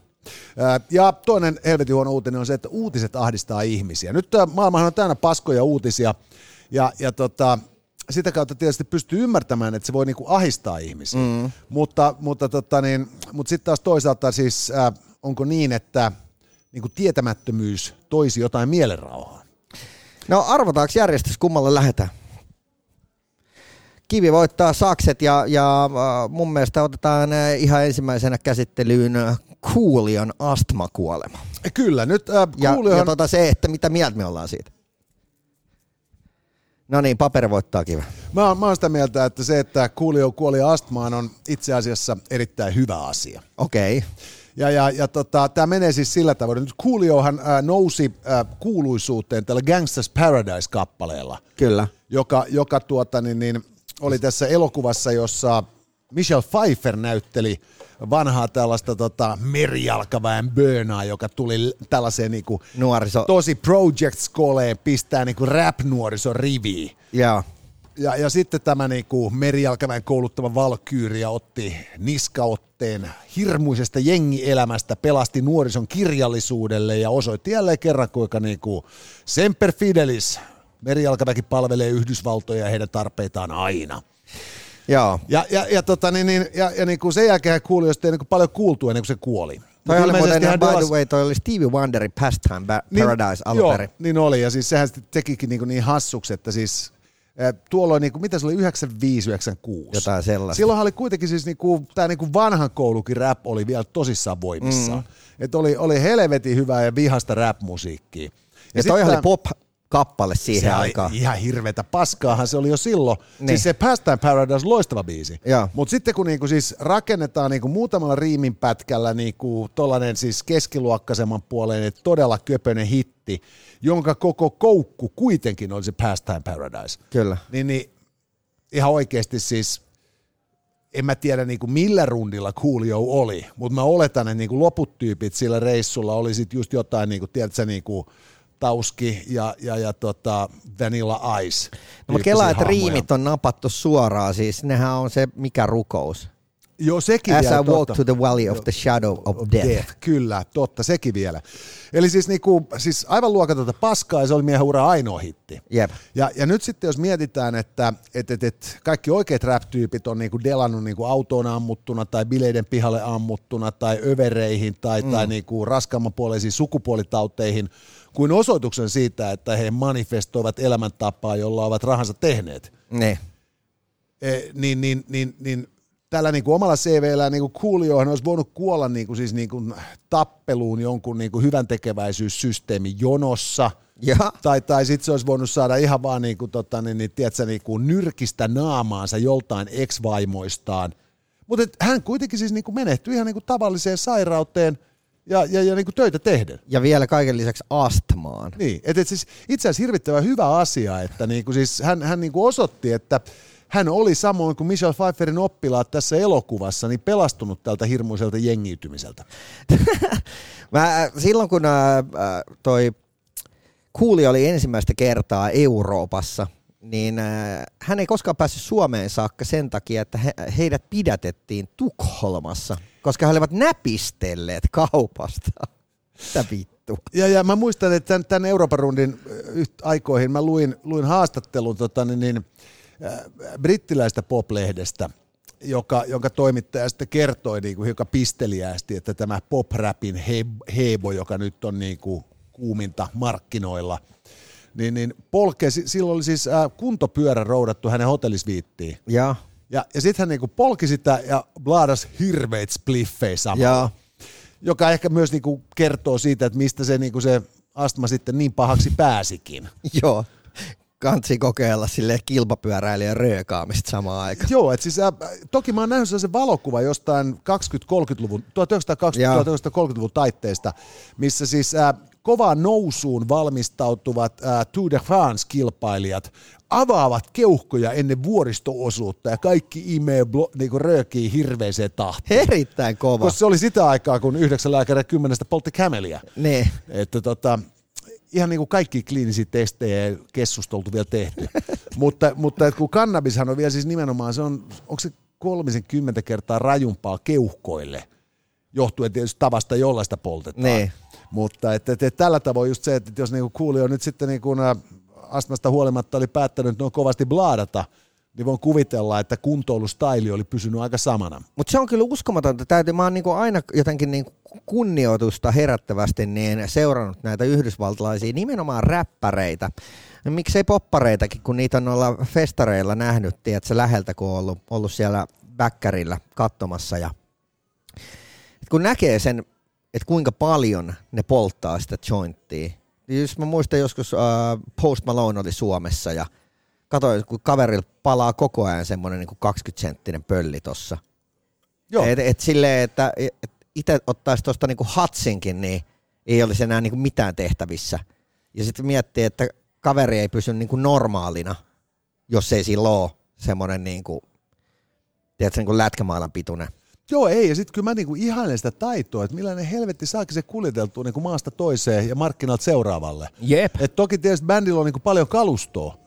Speaker 2: Ja toinen helvetin huono uutinen on se, että uutiset ahdistaa ihmisiä. Nyt maailmahan on täynnä paskoja uutisia ja, ja tota, sitä kautta tietysti pystyy ymmärtämään, että se voi niinku ahistaa ihmisiä. Mm. Mutta, mutta, tota niin, mutta sitten taas toisaalta siis äh, onko niin, että niinku tietämättömyys toisi jotain mielenrauhaa?
Speaker 3: No arvotaanko järjestys, kummalle lähdetään? Kivi voittaa sakset ja, ja äh, mun mielestä otetaan äh, ihan ensimmäisenä käsittelyyn äh, Kuulion astmakuolema.
Speaker 2: Kyllä, nyt äh,
Speaker 3: Ja,
Speaker 2: Cooliohan-
Speaker 3: ja tota se, että mitä mieltä me ollaan siitä. No niin, paperi voittaa kiva.
Speaker 2: Mä mä oon sitä mieltä, että se, että Coolio kuoli astmaan on itse asiassa erittäin hyvä asia.
Speaker 3: Okei. Okay.
Speaker 2: Ja, ja, ja tota, tämä menee siis sillä tavoin. Nyt Cooliohan ää, nousi ää, kuuluisuuteen tällä Gangsters Paradise-kappaleella,
Speaker 3: Kyllä.
Speaker 2: joka, joka tuota, niin, niin, oli tässä elokuvassa, jossa Michelle Pfeiffer näytteli vanhaa tällaista tota, merijalkaväen Burnaa, joka tuli tällaiseen niinku,
Speaker 3: Nuoriso.
Speaker 2: tosi Project Skoleen pistää niinku rap-nuorison riviin.
Speaker 3: Joo.
Speaker 2: Ja, ja sitten tämä niinku merijalkaväen kouluttama Valkyyria otti niskaotteen hirmuisesta jengielämästä, pelasti nuorison kirjallisuudelle ja osoitti jälleen kerran, kuinka niinku Semper Fidelis, merijalkaväki palvelee Yhdysvaltoja ja heidän tarpeitaan aina.
Speaker 3: Joo.
Speaker 2: Ja, ja, ja, tota, niin, niin, ja, ja niin kuin sen jälkeen hän kuuli, josta ei niin paljon kuultu ennen kuin se kuoli.
Speaker 3: Toi
Speaker 2: Mut
Speaker 3: oli muuten, by the way, toi oli Stevie Wonderin Pastime Ba- Paradise alun
Speaker 2: joo,
Speaker 3: perin.
Speaker 2: niin oli, ja siis sehän tekikin niin, niin hassuksi, että siis tuolloin, niin kuin, mitä se oli, 95-96?
Speaker 3: Jotain sellaista.
Speaker 2: Silloinhan oli kuitenkin siis niin kuin, tämä niin kuin vanhan koulukin rap oli vielä tosissaan voimissaan. Mm. Että oli, oli helvetin hyvää ja vihasta rap-musiikkia.
Speaker 3: Ja
Speaker 2: sit
Speaker 3: toi oli
Speaker 2: tää-
Speaker 3: pop-kappale siihen
Speaker 2: se
Speaker 3: aikaan.
Speaker 2: ihan hirvetä paskaahan se oli jo silloin.
Speaker 3: Niin.
Speaker 2: Siis se Pastime Paradise, loistava biisi. Mutta sitten kun niinku siis rakennetaan niinku muutamalla riimin pätkällä niinku tollanen siis keskiluokkaisemman puoleen todella köpönen hitti, jonka koko koukku kuitenkin oli se Pastime Paradise.
Speaker 3: Kyllä.
Speaker 2: Niin, niin ihan oikeasti siis, en mä tiedä niinku millä rundilla Coolio oli, mutta mä oletan, että niinku loput tyypit sillä reissulla oli sit just jotain, niinku, tiedätkö, niinku Tauski ja, ja, ja tota Vanilla Ice.
Speaker 3: No, mutta
Speaker 2: tyyppisiä
Speaker 3: kelaa, että riimit on napattu suoraan, siis nehän on se mikä rukous.
Speaker 2: Joo, sekin
Speaker 3: As
Speaker 2: vielä,
Speaker 3: I walk
Speaker 2: totta.
Speaker 3: to the valley of the shadow of death.
Speaker 2: Kyllä, totta, sekin vielä. Eli siis, niinku, siis aivan luokatonta paskaa ja se oli miehen ura ainoa hitti.
Speaker 3: Jep.
Speaker 2: Ja, ja nyt sitten jos mietitään, että et, et, et kaikki oikeat rap-tyypit on niinku delannut niinku autoon ammuttuna tai bileiden pihalle ammuttuna tai övereihin tai, mm. tai niinku raskaammanpuoleisiin sukupuolitauteihin kuin osoituksen siitä, että he manifestoivat elämäntapaa, jolla ovat rahansa tehneet.
Speaker 3: Niin.
Speaker 2: E, niin, niin, niin, niin tällä niin kuin omalla CVllä niin kuin Cooliohan olisi voinut kuolla niin kuin siis niin kuin tappeluun jonkun niin kuin hyvän tekeväisyyssysteemin jonossa.
Speaker 3: Ja.
Speaker 2: Tai, tai sitten se olisi voinut saada ihan vaan niin kuin, tota, niin, niin, tiedätkö, niin kuin nyrkistä naamaansa joltain ex-vaimoistaan. Mutta hän kuitenkin siis niin kuin menehtyi ihan niin kuin tavalliseen sairauteen ja, ja, ja niin kuin töitä tehden.
Speaker 3: Ja vielä kaiken lisäksi astmaan.
Speaker 2: Niin, et, et siis itse asiassa hirvittävän hyvä asia, että niinku siis hän, hän niinku osoitti, että hän oli samoin kuin Michelle Pfeifferin oppilaat tässä elokuvassa, niin pelastunut tältä hirmuiselta jengiytymiseltä. <laughs>
Speaker 3: Mä, äh, silloin kun ää, ää, toi Kuuli oli ensimmäistä kertaa Euroopassa, niin ää, hän ei koskaan päässyt Suomeen saakka sen takia, että he, heidät pidätettiin Tukholmassa, koska he olivat näpistelleet kaupasta. <laughs> Mitä vittua?
Speaker 2: Ja, ja mä muistan, että tämän, tämän Euroopan rundin yht, aikoihin mä luin, luin haastattelun tota, niin, niin, äh, brittiläistä poplehdestä, joka, jonka toimittaja sitten kertoi niin kuin hiukan pisteliästi, että tämä pop-rapin hebo, joka nyt on niin kuin kuuminta markkinoilla, niin, niin polke, silloin oli siis äh, kuntopyörä roudattu hänen hotellisviittiin.
Speaker 3: Ja,
Speaker 2: Ja, ja sitten hän niinku polki sitä ja blaadas hirveät spliffejä samalla.
Speaker 3: ja
Speaker 2: Joka ehkä myös niinku kertoo siitä, että mistä se, niinku se astma sitten niin pahaksi pääsikin. <laughs>
Speaker 3: joo. Kansi kokeilla sille kilpapyöräilijän röökaamista samaan aikaan.
Speaker 2: Joo, että siis äh, toki mä oon nähnyt sellaisen valokuva jostain 20-30-luvun, 1920-1930-luvun taitteesta, missä siis äh, kovaan nousuun valmistautuvat äh, Tour de France-kilpailijat avaavat keuhkoja ennen vuoristoosuutta ja kaikki imee blo- niinku röökii hirveeseen tahtiin.
Speaker 3: Erittäin kova.
Speaker 2: Koska se oli sitä aikaa, kun yhdeksän lääkäriä kymmenestä poltti kämeliä.
Speaker 3: Niin.
Speaker 2: Että tota, ihan niin kuin kaikki kliinisiä testejä ja keskusteltu vielä tehty. <laughs> mutta, mutta et kun kannabishan on vielä siis nimenomaan, se on, onko se kolmisen kymmentä kertaa rajumpaa keuhkoille, johtuen tietysti tavasta, jolla sitä poltetaan.
Speaker 3: Niin.
Speaker 2: Mutta et, et, et, tällä tavoin just se, että jos niinku kuulija on nyt sitten niinku, ä, astmasta huolimatta oli päättänyt noin kovasti blaadata, niin voin kuvitella, että kuntoilustaili oli pysynyt aika samana.
Speaker 3: Mutta se on kyllä uskomatonta. Täytyy, mä oon niinku aina jotenkin niinku kunnioitusta herättävästi niin seurannut näitä yhdysvaltalaisia nimenomaan räppäreitä. No, miksei poppareitakin, kun niitä on olla festareilla nähnyt, tiedätkö, läheltä, kun on ollut, ollut siellä bäkkärillä katsomassa. Ja, et kun näkee sen, että kuinka paljon ne polttaa sitä jointtia. Jos mä muistan joskus äh, Post Malone oli Suomessa ja katsoin, kun kaverilla palaa koko ajan semmoinen niin 20-senttinen pölli tossa.
Speaker 2: Joo.
Speaker 3: Et, et silleen, että et itse ottaisi tuosta niinku hatsinkin, niin ei olisi enää niinku mitään tehtävissä. Ja sitten miettii, että kaveri ei pysy niinku normaalina, jos ei sillä ole semmoinen niinku, tiedätkö, niinku lätkämaalan pituinen.
Speaker 2: Joo, ei. Ja sitten kyllä mä niinku ihailen sitä taitoa, että millainen helvetti saakin se kuljeteltua niinku maasta toiseen ja markkinalta seuraavalle.
Speaker 3: Jep.
Speaker 2: Et toki tietysti bändillä on niinku paljon kalustoa,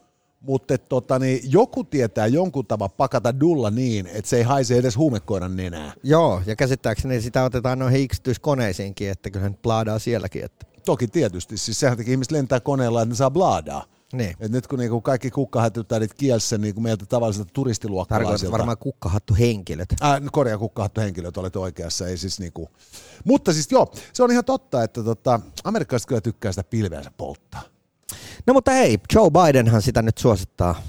Speaker 2: mutta tota, niin joku tietää jonkun tavan pakata dulla niin, että se ei haise edes huumekoiran nenää.
Speaker 3: Joo, ja käsittääkseni sitä otetaan noihin yksityiskoneisiinkin, että kyllä nyt plaadaa sielläkin. Että.
Speaker 2: Toki tietysti, siis sehän teki ihmiset lentää koneella, että ne saa blaadaa.
Speaker 3: Niin.
Speaker 2: Et nyt kun niinku kaikki kukkahätyttärit kielssä niinku meiltä tavalliselta
Speaker 3: Tarkoitat
Speaker 2: turistiluokkalaisilta.
Speaker 3: varmaan kukkahattu henkilöt.
Speaker 2: Äh, korjaa kukkahattu henkilöt, olet oikeassa, ei siis niinku. Mutta siis joo, se on ihan totta, että tota, amerikkalaiset kyllä tykkää sitä pilveänsä polttaa.
Speaker 3: No mutta hei, Joe Bidenhan sitä nyt suosittaa.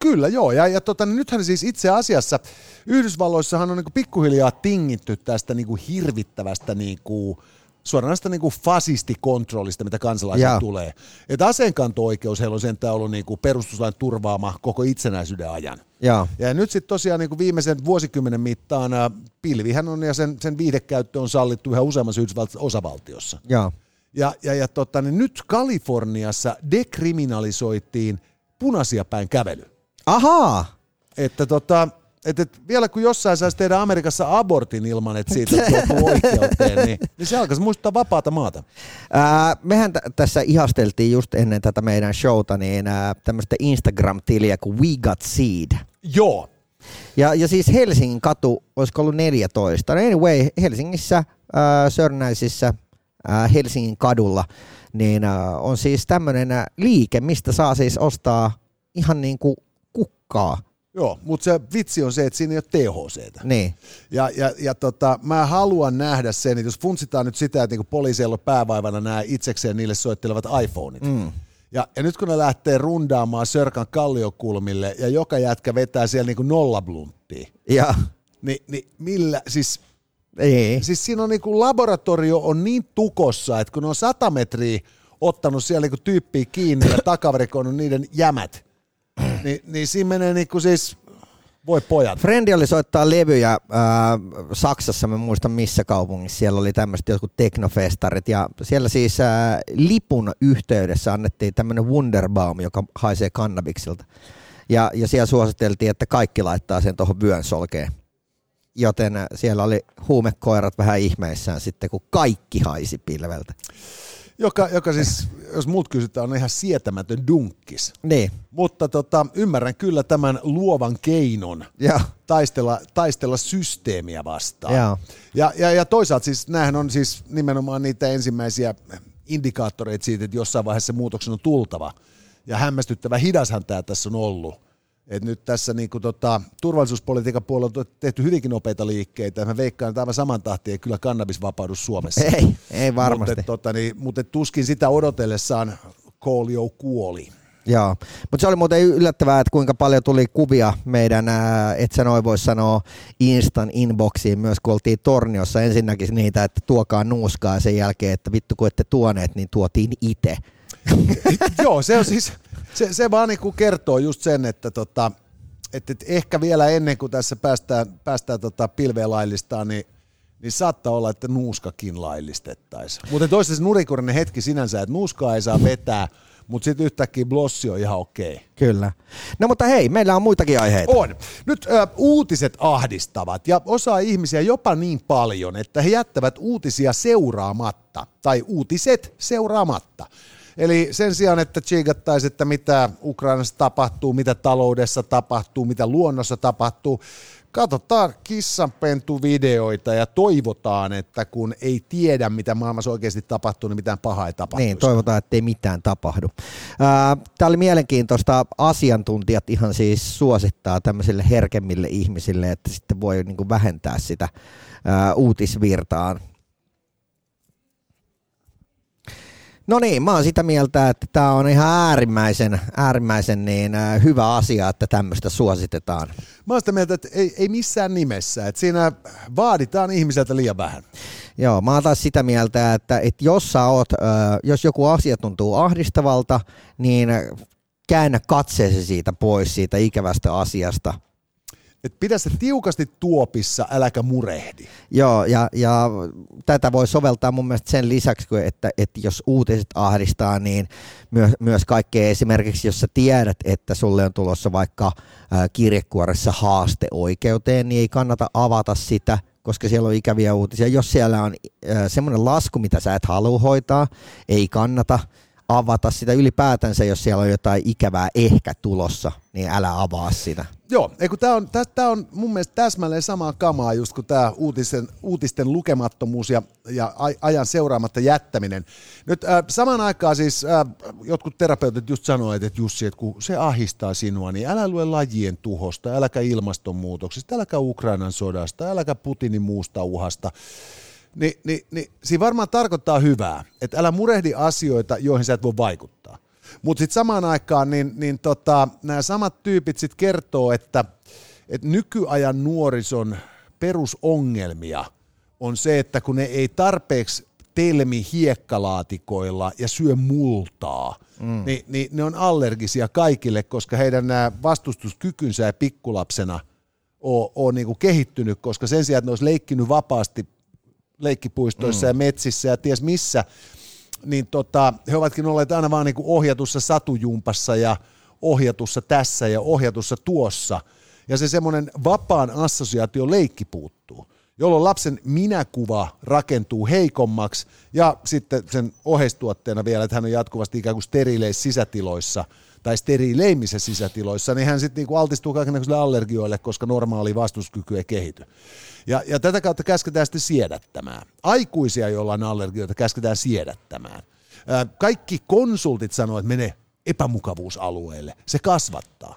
Speaker 2: Kyllä joo, ja, ja tota, niin nythän siis itse asiassa Yhdysvalloissahan on niinku pikkuhiljaa tingitty tästä niinku hirvittävästä niinku, suoranaista niinku fasistikontrollista, mitä kansalaisille
Speaker 3: Jaa.
Speaker 2: tulee. Että aseenkanto-oikeus heillä on sentään ollut niinku perustuslain turvaama koko itsenäisyyden ajan.
Speaker 3: Joo.
Speaker 2: Ja nyt sitten tosiaan niin kuin viimeisen vuosikymmenen mittaan ää, pilvihän on ja sen, sen viidekäyttö on sallittu ihan useammassa Yhdysvaltain osavaltiossa.
Speaker 3: Joo.
Speaker 2: Ja, ja, ja tota, niin nyt Kaliforniassa dekriminalisoitiin punaisia päin kävely.
Speaker 3: Ahaa!
Speaker 2: Että tota, et, et vielä kun jossain saisi tehdä Amerikassa abortin ilman, että siitä joutuu <laughs> oikeuteen, niin, niin se alkaisi muistuttaa vapaata maata.
Speaker 3: Ää, mehän t- tässä ihasteltiin just ennen tätä meidän showta niin ää, tämmöistä Instagram-tiliä kuin We Got Seed.
Speaker 2: Joo,
Speaker 3: Ja, ja siis Helsingin katu, olisiko ollut 14. No anyway, Helsingissä, ää, Sörnäisissä, Helsingin kadulla, niin on siis tämmöinen liike, mistä saa siis ostaa ihan niin kuin kukkaa.
Speaker 2: joo mutta se vitsi on se, että siinä ei ole THCtä.
Speaker 3: Niin.
Speaker 2: Ja, ja, ja tota, mä haluan nähdä sen, että jos funtsitaan nyt sitä, että niinku poliiseilla on päävaivana nämä itsekseen niille soittelevat iPhoneit.
Speaker 3: Mm.
Speaker 2: Ja, ja nyt kun ne lähtee rundaamaan Sörkan kalliokulmille ja joka jätkä vetää siellä niinku nollablunttia,
Speaker 3: Ja
Speaker 2: niin, niin millä, siis,
Speaker 3: ei.
Speaker 2: siis siinä on niinku laboratorio on niin tukossa, että kun ne on sata metriä ottanut siellä niinku tyyppiä kiinni ja takavarikoinut niiden jämät, niin, niin siinä menee niinku siis, voi pojat.
Speaker 3: Frendi oli soittaa levyjä ää, Saksassa, mä muistan missä kaupungissa, siellä oli tämmöiset jotkut teknofestarit ja siellä siis ää, lipun yhteydessä annettiin tämmöinen Wunderbaum, joka haisee kannabiksilta. Ja, ja siellä suositeltiin, että kaikki laittaa sen tuohon vyön solkeen. Joten siellä oli huumekoirat vähän ihmeissään sitten, kun kaikki haisi pilveltä.
Speaker 2: Joka, joka siis, jos muut kysytään, on ihan sietämätön dunkkis.
Speaker 3: Niin,
Speaker 2: Mutta tota, ymmärrän kyllä tämän luovan keinon
Speaker 3: ja,
Speaker 2: taistella, taistella systeemiä vastaan.
Speaker 3: Joo.
Speaker 2: Ja, ja, ja toisaalta siis näähän on siis nimenomaan niitä ensimmäisiä indikaattoreita siitä, että jossain vaiheessa muutoksen on tultava. Ja hämmästyttävä hidashan tämä tässä on ollut. Et nyt tässä niin kuin, tota, turvallisuuspolitiikan puolella on tehty hyvinkin nopeita liikkeitä. Mä veikkaan, että aivan saman tahtiin kyllä kannabis vapaudu Suomessa.
Speaker 3: Ei, ei varmasti.
Speaker 2: Mutta, tota, niin, mutta tuskin sitä odotellessaan Koolio kuoli.
Speaker 3: Joo, mutta se oli muuten yllättävää, että kuinka paljon tuli kuvia meidän, et sä noin voi sanoa, Instan inboxiin myös, kun oltiin Torniossa ensinnäkin niitä, että tuokaa nuuskaa ja sen jälkeen, että vittu kun ette tuoneet, niin tuotiin itse. <laughs>
Speaker 2: Joo, se on siis, se, se vaan niin kertoo just sen, että tota, että ehkä vielä ennen kuin tässä päästään, päästään tota pilveen laillistaan, niin, niin saattaa olla, että nuuskakin laillistettaisiin. Mutta toisaalta se nurikurinen hetki sinänsä, että nuuskaa ei saa vetää, mutta sitten yhtäkkiä blossi on ihan okei. Okay.
Speaker 3: Kyllä. No mutta hei, meillä on muitakin aiheita.
Speaker 2: On. Nyt ö, uutiset ahdistavat ja osaa ihmisiä jopa niin paljon, että he jättävät uutisia seuraamatta tai uutiset seuraamatta. Eli sen sijaan, että tsiikattaisiin, että mitä Ukrainassa tapahtuu, mitä taloudessa tapahtuu, mitä luonnossa tapahtuu, katsotaan kissanpentuvideoita ja toivotaan, että kun ei tiedä, mitä maailmassa oikeasti tapahtuu, niin mitään pahaa ei tapahdu.
Speaker 3: Niin, toivotaan, että ei mitään tapahdu. Tämä oli mielenkiintoista. Asiantuntijat ihan siis suosittaa tämmöisille herkemmille ihmisille, että sitten voi niin kuin vähentää sitä uutisvirtaan No niin, mä oon sitä mieltä, että tämä on ihan äärimmäisen, äärimmäisen niin, äh, hyvä asia, että tämmöistä suositetaan.
Speaker 2: Mä oon sitä mieltä, että ei, ei missään nimessä, että siinä vaaditaan ihmiseltä liian vähän.
Speaker 3: Joo, mä oon taas sitä mieltä, että, että jos, sä oot, äh, jos joku asia tuntuu ahdistavalta, niin käännä katseesi siitä pois siitä ikävästä asiasta
Speaker 2: että pidä se tiukasti tuopissa, äläkä murehdi.
Speaker 3: Joo, ja, ja tätä voi soveltaa mun mielestä sen lisäksi, että, että jos uutiset ahdistaa, niin myös, myös kaikkea esimerkiksi, jos sä tiedät, että sulle on tulossa vaikka kirjekuoressa haaste oikeuteen, niin ei kannata avata sitä, koska siellä on ikäviä uutisia. Jos siellä on semmoinen lasku, mitä sä et halua hoitaa, ei kannata avata sitä ylipäätänsä, jos siellä on jotain ikävää ehkä tulossa, niin älä avaa sitä.
Speaker 2: Joo, tämä on, on mun mielestä täsmälleen samaa kamaa just kuin tämä uutisten, uutisten lukemattomuus ja, ja ajan seuraamatta jättäminen. Nyt äh, samaan aikaan siis äh, jotkut terapeutit just sanoivat, että Jussi, että kun se ahistaa sinua, niin älä lue lajien tuhosta, äläkä ilmastonmuutoksesta, äläkä Ukrainan sodasta, äläkä Putinin muusta uhasta. Ni, niin, niin siinä varmaan tarkoittaa hyvää, että älä murehdi asioita, joihin sä et voi vaikuttaa. Mutta sitten samaan aikaan niin, niin tota, nämä samat tyypit sitten kertoo, että, että nykyajan nuorison perusongelmia on se, että kun ne ei tarpeeksi telmi hiekkalaatikoilla ja syö multaa, mm. niin, niin ne on allergisia kaikille, koska heidän nämä vastustuskykynsä ja pikkulapsena on, on niin kuin kehittynyt, koska sen sijaan, että ne olisi leikkinyt vapaasti leikkipuistoissa mm. ja metsissä ja ties missä, niin tota, he ovatkin olleet aina vaan niin kuin ohjatussa satujumpassa ja ohjatussa tässä ja ohjatussa tuossa. Ja se semmoinen vapaan assosiaatio leikki puuttuu, jolloin lapsen minäkuva rakentuu heikommaksi ja sitten sen oheistuotteena vielä, että hän on jatkuvasti ikään kuin sterileissä sisätiloissa tai steriileimmissä sisätiloissa, niin hän sitten niinku altistuu kaikenlaisille allergioille, koska normaali vastuskyky ei kehity. Ja, ja tätä kautta käsketään sitten siedättämään. Aikuisia, joilla on allergioita, käsketään siedättämään. Kaikki konsultit sanoo, että mene epämukavuusalueelle. Se kasvattaa.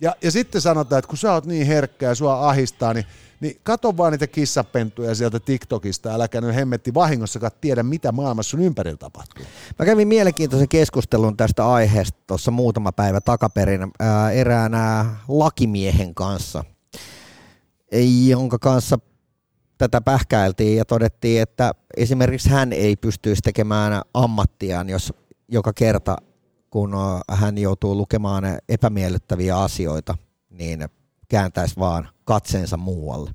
Speaker 2: Ja, ja sitten sanotaan, että kun sä oot niin herkkä ja sua ahistaa, niin, niin kato vaan niitä kissapentuja sieltä TikTokista, äläkä nyt hemmetti vahingossakaan tiedä, mitä maailmassa sun ympärillä tapahtuu.
Speaker 3: Mä kävin mielenkiintoisen keskustelun tästä aiheesta tuossa muutama päivä takaperin ää, eräänä lakimiehen kanssa – jonka kanssa tätä pähkäiltiin ja todettiin, että esimerkiksi hän ei pystyisi tekemään ammattiaan, jos joka kerta kun hän joutuu lukemaan epämiellyttäviä asioita, niin kääntäisi vaan katseensa muualle.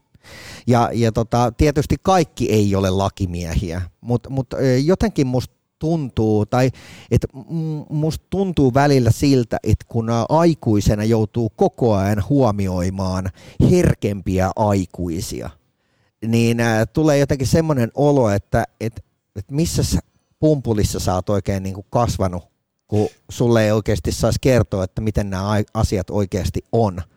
Speaker 3: Ja, ja tota, tietysti kaikki ei ole lakimiehiä, mutta mut jotenkin musta tuntuu, tai että musta tuntuu välillä siltä, että kun aikuisena joutuu koko ajan huomioimaan herkempiä aikuisia, niin tulee jotenkin semmoinen olo, että, että, että missä sä pumpulissa sä oot oikein niin kuin kasvanut, kun sulle ei oikeasti saisi kertoa, että miten nämä asiat oikeasti on –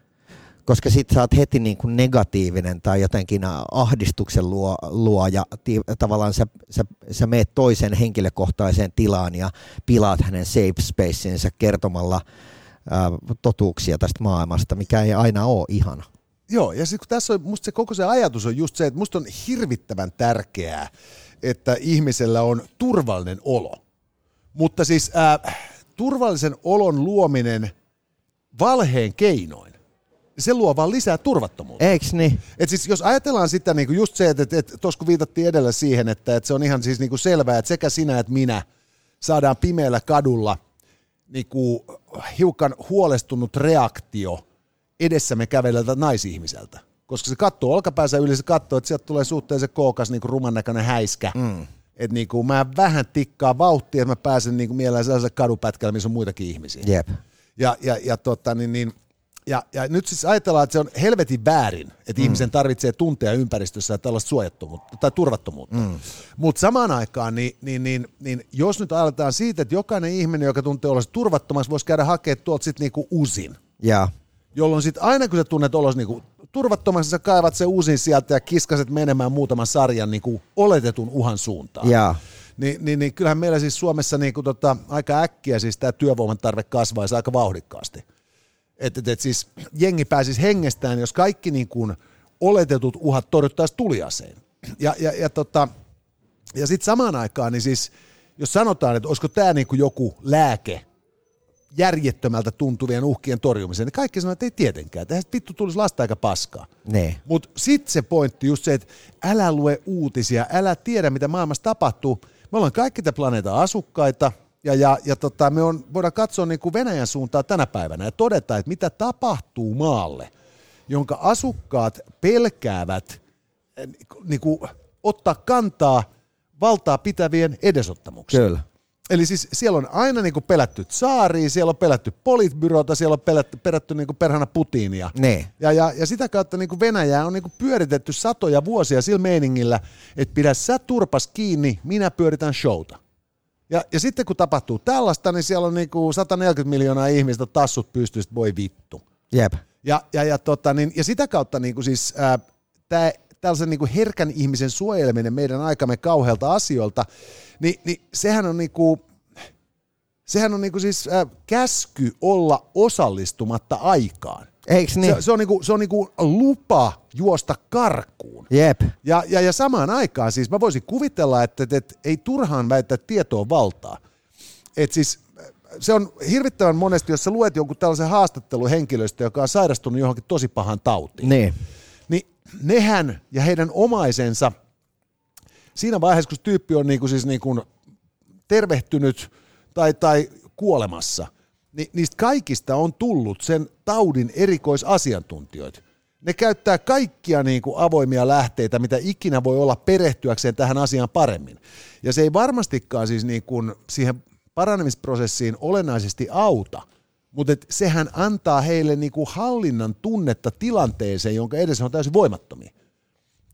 Speaker 3: koska sitten sä oot heti niin kuin negatiivinen tai jotenkin ahdistuksen luo, luo ja ti, tavallaan sä, sä, sä meet toisen henkilökohtaiseen tilaan ja pilaat hänen safe spaceinsa kertomalla ää, totuuksia tästä maailmasta, mikä ei aina ole ihana.
Speaker 2: Joo, ja sitten tässä on, musta se koko se ajatus on just se, että musta on hirvittävän tärkeää, että ihmisellä on turvallinen olo. Mutta siis äh, turvallisen olon luominen valheen keinoin, se luo vaan lisää turvattomuutta.
Speaker 3: Eiks niin?
Speaker 2: Et siis jos ajatellaan sitä niin just se, että, että, että tuossa kun viitattiin edellä siihen, että, että se on ihan siis niin kuin selvää, että sekä sinä että minä saadaan pimeällä kadulla niin kuin hiukan huolestunut reaktio edessämme käveleltä naisihmiseltä. Koska se katsoo olkapäänsä yli, se katsoo, että sieltä tulee suhteellisen kookas niin ruman näköinen häiskä. Mm. Että niin kuin mä vähän tikkaa vauhtia, että mä pääsen niin kuin mieleen sellaiselle kadupätkälle, missä on muitakin ihmisiä.
Speaker 3: Jep.
Speaker 2: Ja, ja, ja, tota, niin, niin, ja, ja nyt siis ajatellaan, että se on helvetin väärin, että mm. ihmisen tarvitsee tuntea ympäristössä tällaista suojattomuutta tai turvattomuutta. Mm. Mutta samaan aikaan, niin, niin, niin, niin, jos nyt aletaan siitä, että jokainen ihminen, joka tuntee olla turvattomassa, voisi käydä hakemaan tuolta sitten niinku usin.
Speaker 3: Ja.
Speaker 2: Jolloin sitten aina kun sä tunnet olos niinku turvattomassa, sä kaivat se usin sieltä ja kiskaset menemään muutaman sarjan niinku oletetun uhan suuntaan.
Speaker 3: Ja.
Speaker 2: Niin, niin, niin kyllähän meillä siis Suomessa niin kuin tota, aika äkkiä siis tämä työvoiman tarve kasvaisi aika vauhdikkaasti. Että et, et siis jengi pääsisi hengestään, jos kaikki niin kuin oletetut uhat torjuttaisiin tuliaseen. Ja, ja, ja, tota, ja sitten samaan aikaan, niin siis jos sanotaan, että olisiko tämä niin kuin joku lääke järjettömältä tuntuvien uhkien torjumiseen, niin kaikki sanoo, että ei tietenkään. Tähän vittu tulisi lasta aika paskaa.
Speaker 3: Ne.
Speaker 2: Mutta sitten se pointti just se, että älä lue uutisia, älä tiedä, mitä maailmassa tapahtuu. Me ollaan kaikki tämän planeetan asukkaita, ja, ja, ja tota, me on, voidaan katsoa niin kuin Venäjän suuntaan tänä päivänä ja todeta, että mitä tapahtuu maalle, jonka asukkaat pelkäävät niin kuin, ottaa kantaa valtaa pitävien edesottamuksia.
Speaker 3: Kyllä.
Speaker 2: Eli siis siellä on aina niin kuin pelätty tsaaria, siellä on pelätty politbyrota, siellä on pelätty, pelätty niin kuin perhana Putinia.
Speaker 3: Ne.
Speaker 2: Ja, ja, ja sitä kautta niin kuin Venäjää on niin kuin pyöritetty satoja vuosia sillä meiningillä, että pidä sä turpas kiinni, minä pyöritän showta. Ja, ja sitten kun tapahtuu tällaista, niin siellä on niin kuin 140 miljoonaa ihmistä tassut pystystä, voi vittu.
Speaker 3: Jep.
Speaker 2: Ja, ja, ja, tota, niin, ja sitä kautta niin kuin siis, ää, tää, tällaisen niin kuin herkän ihmisen suojeleminen meidän aikamme kauhealta asioilta, niin, niin sehän on niin kuin, sehän on niin kuin siis ää, käsky olla osallistumatta aikaan.
Speaker 3: Eiks niin?
Speaker 2: Se, se on, niinku, se on niinku lupa juosta karkuun.
Speaker 3: Jep.
Speaker 2: Ja, ja, ja samaan aikaan siis mä voisin kuvitella, että, että, että ei turhaan väittää tietoa valtaa. Et siis se on hirvittävän monesti, jos sä luet jonkun tällaisen haastattelun henkilöstä, joka on sairastunut johonkin tosi pahan tautiin.
Speaker 3: Niin.
Speaker 2: Niin nehän ja heidän omaisensa, siinä vaiheessa, kun tyyppi on niinku siis niinku tervehtynyt tai, tai kuolemassa, niin niistä kaikista on tullut sen taudin erikoisasiantuntijoita. Ne käyttää kaikkia niin kuin avoimia lähteitä, mitä ikinä voi olla perehtyäkseen tähän asiaan paremmin. Ja se ei varmastikaan siis niin kuin siihen paranemisprosessiin olennaisesti auta, mutta et sehän antaa heille niin kuin hallinnan tunnetta tilanteeseen, jonka edessä on täysin voimattomia.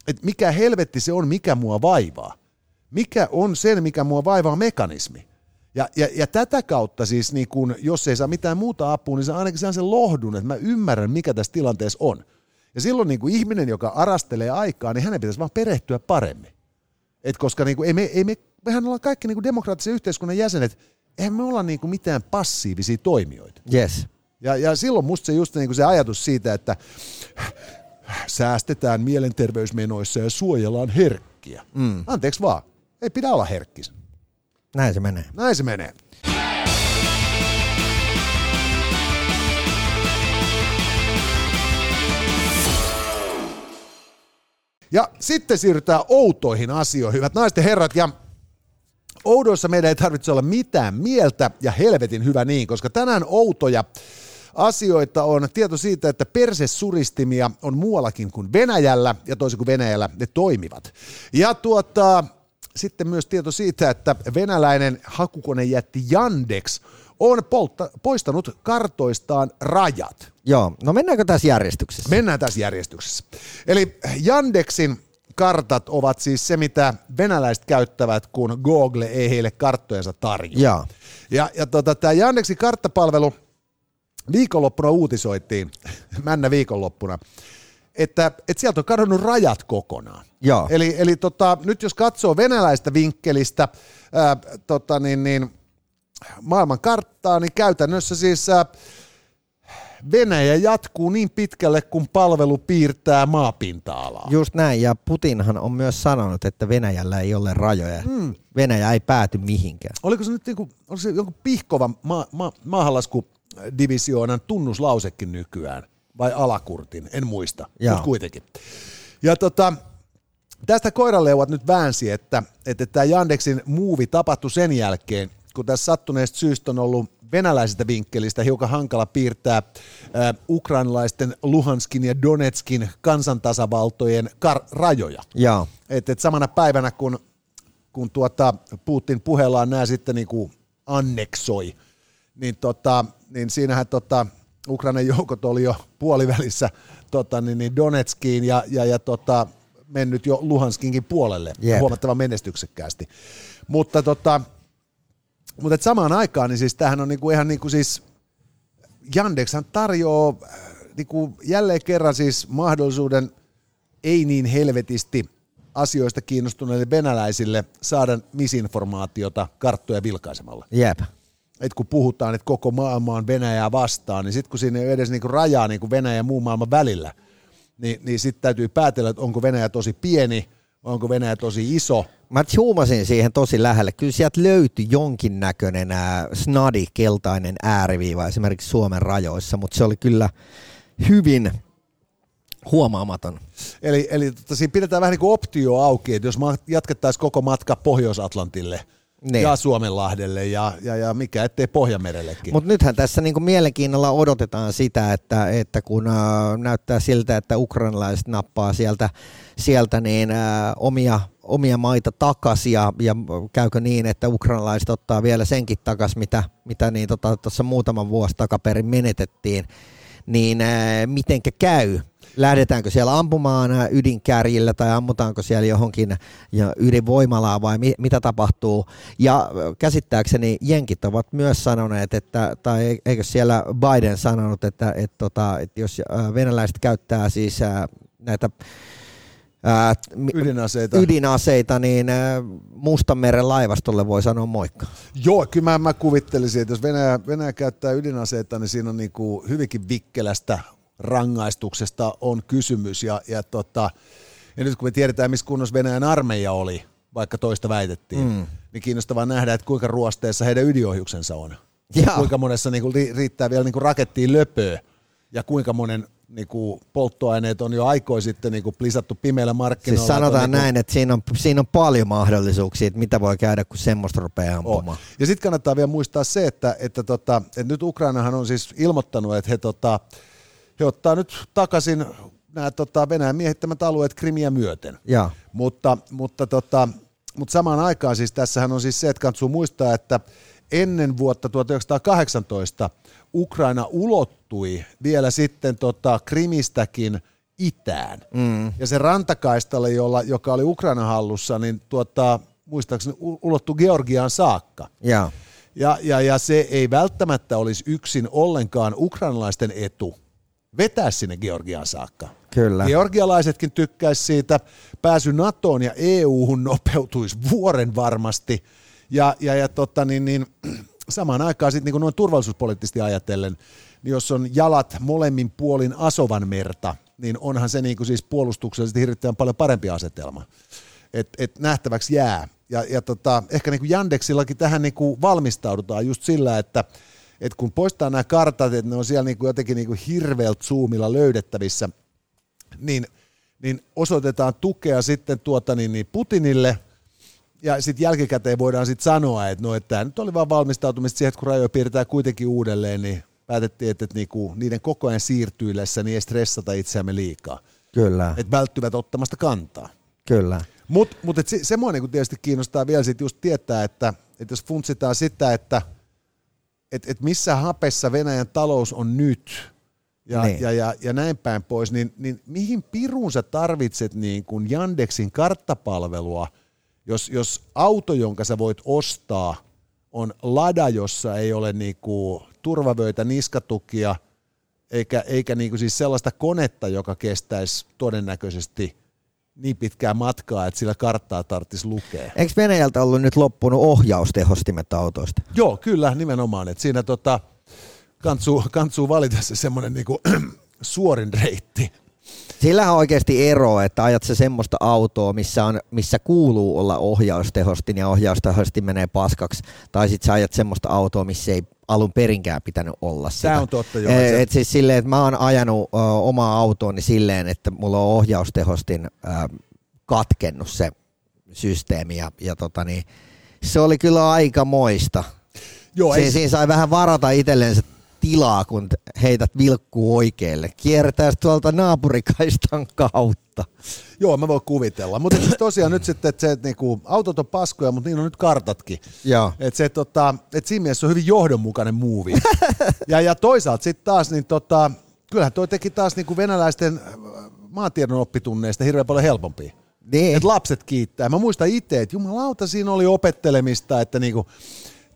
Speaker 2: Et mikä helvetti se on, mikä mua vaivaa? Mikä on sen, mikä mua vaivaa mekanismi? Ja, ja, ja tätä kautta siis, niin kun, jos ei saa mitään muuta apua, niin se ainakin saa sen lohdun, että mä ymmärrän, mikä tässä tilanteessa on. Ja silloin niin kuin ihminen, joka arastelee aikaa, niin hänen pitäisi vaan perehtyä paremmin. Et koska niin kuin, ei me, ei me, mehän ollaan kaikki niin kuin demokraattisen yhteiskunnan jäsenet, eihän me olla niin kuin mitään passiivisia toimijoita.
Speaker 3: Yes.
Speaker 2: Ja, ja silloin musta se just niin kuin se ajatus siitä, että säästetään mielenterveysmenoissa ja suojellaan herkkiä. Mm. Anteeksi vaan, ei pidä olla herkkis.
Speaker 3: Näin se menee.
Speaker 2: Näin se menee. Ja sitten siirrytään outoihin asioihin, hyvät naiset ja herrat. Ja oudoissa meidän ei tarvitse olla mitään mieltä ja helvetin hyvä niin, koska tänään outoja asioita on tieto siitä, että persesuristimia on muuallakin kuin Venäjällä ja toisin kuin Venäjällä ne toimivat. Ja tuota, sitten myös tieto siitä, että venäläinen hakukonejätti Yandex on poltta, poistanut kartoistaan rajat.
Speaker 3: Joo, no mennäänkö tässä järjestyksessä?
Speaker 2: Mennään tässä järjestyksessä. Eli Yandexin kartat ovat siis se, mitä venäläiset käyttävät, kun Google ei heille karttojensa tarjoa.
Speaker 3: Joo.
Speaker 2: Ja, ja tota, tämä Yandexin karttapalvelu viikonloppuna uutisoitiin, <laughs> männä viikonloppuna, että, että sieltä on kadonnut rajat kokonaan.
Speaker 3: Joo.
Speaker 2: Eli, eli tota, nyt jos katsoo venäläistä vinkkelistä ää, tota, niin, niin, maailman karttaa, niin käytännössä siis ää, Venäjä jatkuu niin pitkälle, kun palvelu piirtää maapinta-alaa.
Speaker 3: Just näin, ja Putinhan on myös sanonut, että Venäjällä ei ole rajoja. Mm. Venäjä ei pääty mihinkään.
Speaker 2: Oliko se nyt niinku, oliko se jonkun pihkovan ma- ma- maahanlaskudivisioonan tunnuslausekin nykyään? Vai alakurtin? En muista, mutta kuitenkin. Ja tota, tästä koiraleuvat nyt väänsi, että, että tämä Yandexin muuvi tapahtui sen jälkeen, kun tässä sattuneesta syystä on ollut venäläisestä vinkkelistä hiukan hankala piirtää äh, ukrainalaisten Luhanskin ja Donetskin kansantasavaltojen kar- rajoja.
Speaker 3: Joo.
Speaker 2: Et, et samana päivänä, kun, kun tuota Putin puheellaan nämä sitten niin kuin anneksoi, niin, tota, niin siinähän tota, Ukrainan joukot oli jo puolivälissä tota, niin, niin Donetskiin ja, ja, ja tota, mennyt jo Luhanskinkin puolelle
Speaker 3: Jep.
Speaker 2: huomattavan menestyksekkäästi. Mutta, tota, mutta et samaan aikaan, niin siis tämähän on niinku ihan niinku siis, Yandexhan tarjoaa äh, niinku jälleen kerran siis mahdollisuuden ei niin helvetisti asioista kiinnostuneille venäläisille saada misinformaatiota karttoja vilkaisemalla.
Speaker 3: Jep.
Speaker 2: Et kun puhutaan, että koko maailma on Venäjää vastaan, niin sitten kun siinä ei ole edes niinku rajaa niinku Venäjän ja muun maailman välillä, niin, niin sitten täytyy päätellä, että onko Venäjä tosi pieni onko Venäjä tosi iso.
Speaker 3: Mä huumasin siihen tosi lähelle. Kyllä sieltä löytyi jonkinnäköinen ää, snadi keltainen ääriviiva esimerkiksi Suomen rajoissa, mutta se oli kyllä hyvin huomaamaton.
Speaker 2: Eli, eli tota, siinä pidetään vähän niin kuin optio auki, että jos jatkettaisiin koko matka Pohjois-Atlantille
Speaker 3: Niin.
Speaker 2: ja Suomenlahdelle ja, ja, ja mikä ettei Pohjanmerellekin.
Speaker 3: Mutta nythän tässä niinku mielenkiinnolla odotetaan sitä, että, että kun äh, näyttää siltä, että ukrainalaiset nappaa sieltä, sieltä niin, äh, omia, omia maita takaisin ja, ja käykö niin, että ukrainalaiset ottaa vielä senkin takaisin, mitä, mitä niin tuossa tota, muutaman vuosi takaperin menetettiin, niin äh, mitenkä käy? Lähdetäänkö siellä ampumaan ydinkärjillä tai ammutaanko siellä johonkin ja ydinvoimalaa vai mi- mitä tapahtuu? Ja käsittääkseni jenkit ovat myös sanoneet, että, tai eikö siellä Biden sanonut, että, että, tota, että jos äh, venäläiset käyttää siis näitä ää,
Speaker 2: Ydinaseita.
Speaker 3: ydinaseita, niin ää, Mustanmeren laivastolle voi sanoa moikka.
Speaker 2: Joo, kyllä mä, mä kuvittelisin, että jos Venäjä, Venäjä käyttää ydinaseita, niin siinä on niin kuin hyvinkin vikkelästä rangaistuksesta on kysymys. Ja, ja, tota, ja nyt kun me tiedetään, missä kunnossa Venäjän armeija oli, vaikka toista väitettiin, mm. niin kiinnostavaa nähdä, että kuinka ruosteessa heidän ydinohjuksensa on.
Speaker 3: Jaa.
Speaker 2: Kuinka monessa niin kuin, riittää vielä niin kuin rakettiin löpöä ja kuinka monen niin kuin, polttoaineet on jo aikoin sitten niin kuin, plisattu pimeillä markkinoilla.
Speaker 3: Siis sanotaan
Speaker 2: niin kuin,
Speaker 3: näin, että siinä on, siinä on paljon mahdollisuuksia, että mitä voi käydä, kun semmoista rupeaa ampumaan.
Speaker 2: On. Ja sitten kannattaa vielä muistaa se, että, että, tota, että nyt Ukrainahan on siis ilmoittanut, että he, tota, he ottaa nyt takaisin nämä tota, Venäjän miehittämät alueet Krimiä myöten.
Speaker 3: Joo.
Speaker 2: Mutta, mutta, tota, mutta samaan aikaan siis tässähän on siis se, että kannattaa muistaa, että ennen vuotta 1918 Ukraina ulottui vielä sitten tota Krimistäkin itään. Mm. Ja se rantakaistale, jolla, joka oli Ukraina hallussa, niin tuota, muistaakseni ulottui Georgiaan saakka.
Speaker 3: Joo.
Speaker 2: Ja, ja, ja se ei välttämättä olisi yksin ollenkaan ukrainalaisten etu vetää sinne Georgiaan saakka.
Speaker 3: Kyllä.
Speaker 2: Georgialaisetkin tykkäisi siitä. Pääsy NATOon ja EU-hun nopeutuisi vuoren varmasti. Ja, ja, ja tota, niin, niin, samaan aikaan sitten niin noin turvallisuuspoliittisesti ajatellen, niin jos on jalat molemmin puolin Asovan merta, niin onhan se niin kuin siis puolustuksellisesti hirvittävän paljon parempi asetelma. Et, et nähtäväksi jää. Ja, ja tota, ehkä niin kuin Yandexillakin tähän niin kuin valmistaudutaan just sillä, että et kun poistaa nämä kartat, että ne on siellä niin kuin jotenkin niin kuin hirveältä zoomilla löydettävissä, niin, niin osoitetaan tukea sitten tuota niin, niin Putinille, ja sitten jälkikäteen voidaan sitten sanoa, että no, että tämä nyt oli vaan valmistautumista siihen, että kun rajoja piirretään kuitenkin uudelleen, niin päätettiin, että, että niinku, niiden koko ajan siirtyillessä niin ei stressata itseämme liikaa.
Speaker 3: Kyllä,
Speaker 2: Että välttyvät ottamasta kantaa.
Speaker 3: kyllä.
Speaker 2: Mutta mut et se, semmoinen kun tietysti kiinnostaa vielä sit just tietää, että, että jos funtsitaan sitä, että et, et missä hapessa Venäjän talous on nyt ja,
Speaker 3: Niin.
Speaker 2: niin. ja, ja, ja näin päin pois, niin, niin mihin piruun sä tarvitset niin kuin Yandexin karttapalvelua, jos, jos auto, jonka sä voit ostaa, on lada, jossa ei ole niin kuin turvavöitä, niskatukia, eikä, eikä niin kuin siis sellaista konetta, joka kestäisi todennäköisesti niin pitkää matkaa, että sillä karttaa tarvitsisi lukea.
Speaker 3: Eikö Venäjältä ollut nyt loppunut ohjaustehostimet autoista?
Speaker 2: Joo, kyllä, nimenomaan. Et siinä tota, kantsuu, kantsuu valita se semmoinen niinku, <clears throat> suorin reitti.
Speaker 3: Sillä on oikeasti ero, että ajat se semmoista autoa, missä, on, missä kuuluu olla ohjaustehostin ja ohjaustehostin menee paskaksi, tai sitten sä ajat semmoista autoa, missä ei alun perinkään pitänyt olla sitä.
Speaker 2: Tämä on totta, joo.
Speaker 3: Et,
Speaker 2: Se-
Speaker 3: et siis silleen, että mä oon ajanut ö, omaa autooni silleen, että mulla on ohjaustehostin ö, katkennut se systeemi ja, ja tota niin, se oli kyllä aika moista.
Speaker 2: Joo, ei,
Speaker 3: Si- siinä sai vähän varata itselleen se tilaa, kun heität vilkkuu oikealle. Kiertää tuolta naapurikaistan kautta.
Speaker 2: joo, mä voin kuvitella. Mutta siis tosiaan nyt sitten, että se, että niinku, autot on paskoja, mutta niin on nyt kartatkin.
Speaker 3: Joo.
Speaker 2: Että se, tota, et siinä mielessä se on hyvin johdonmukainen muuvi. <laughs> ja, ja toisaalta sitten taas, niin tota, kyllähän toi teki taas niinku venäläisten äh, maantiedon oppitunneista hirveän paljon helpompia.
Speaker 3: Niin.
Speaker 2: Et lapset kiittää. Mä muistan itse, että jumalauta siinä oli opettelemista, että niinku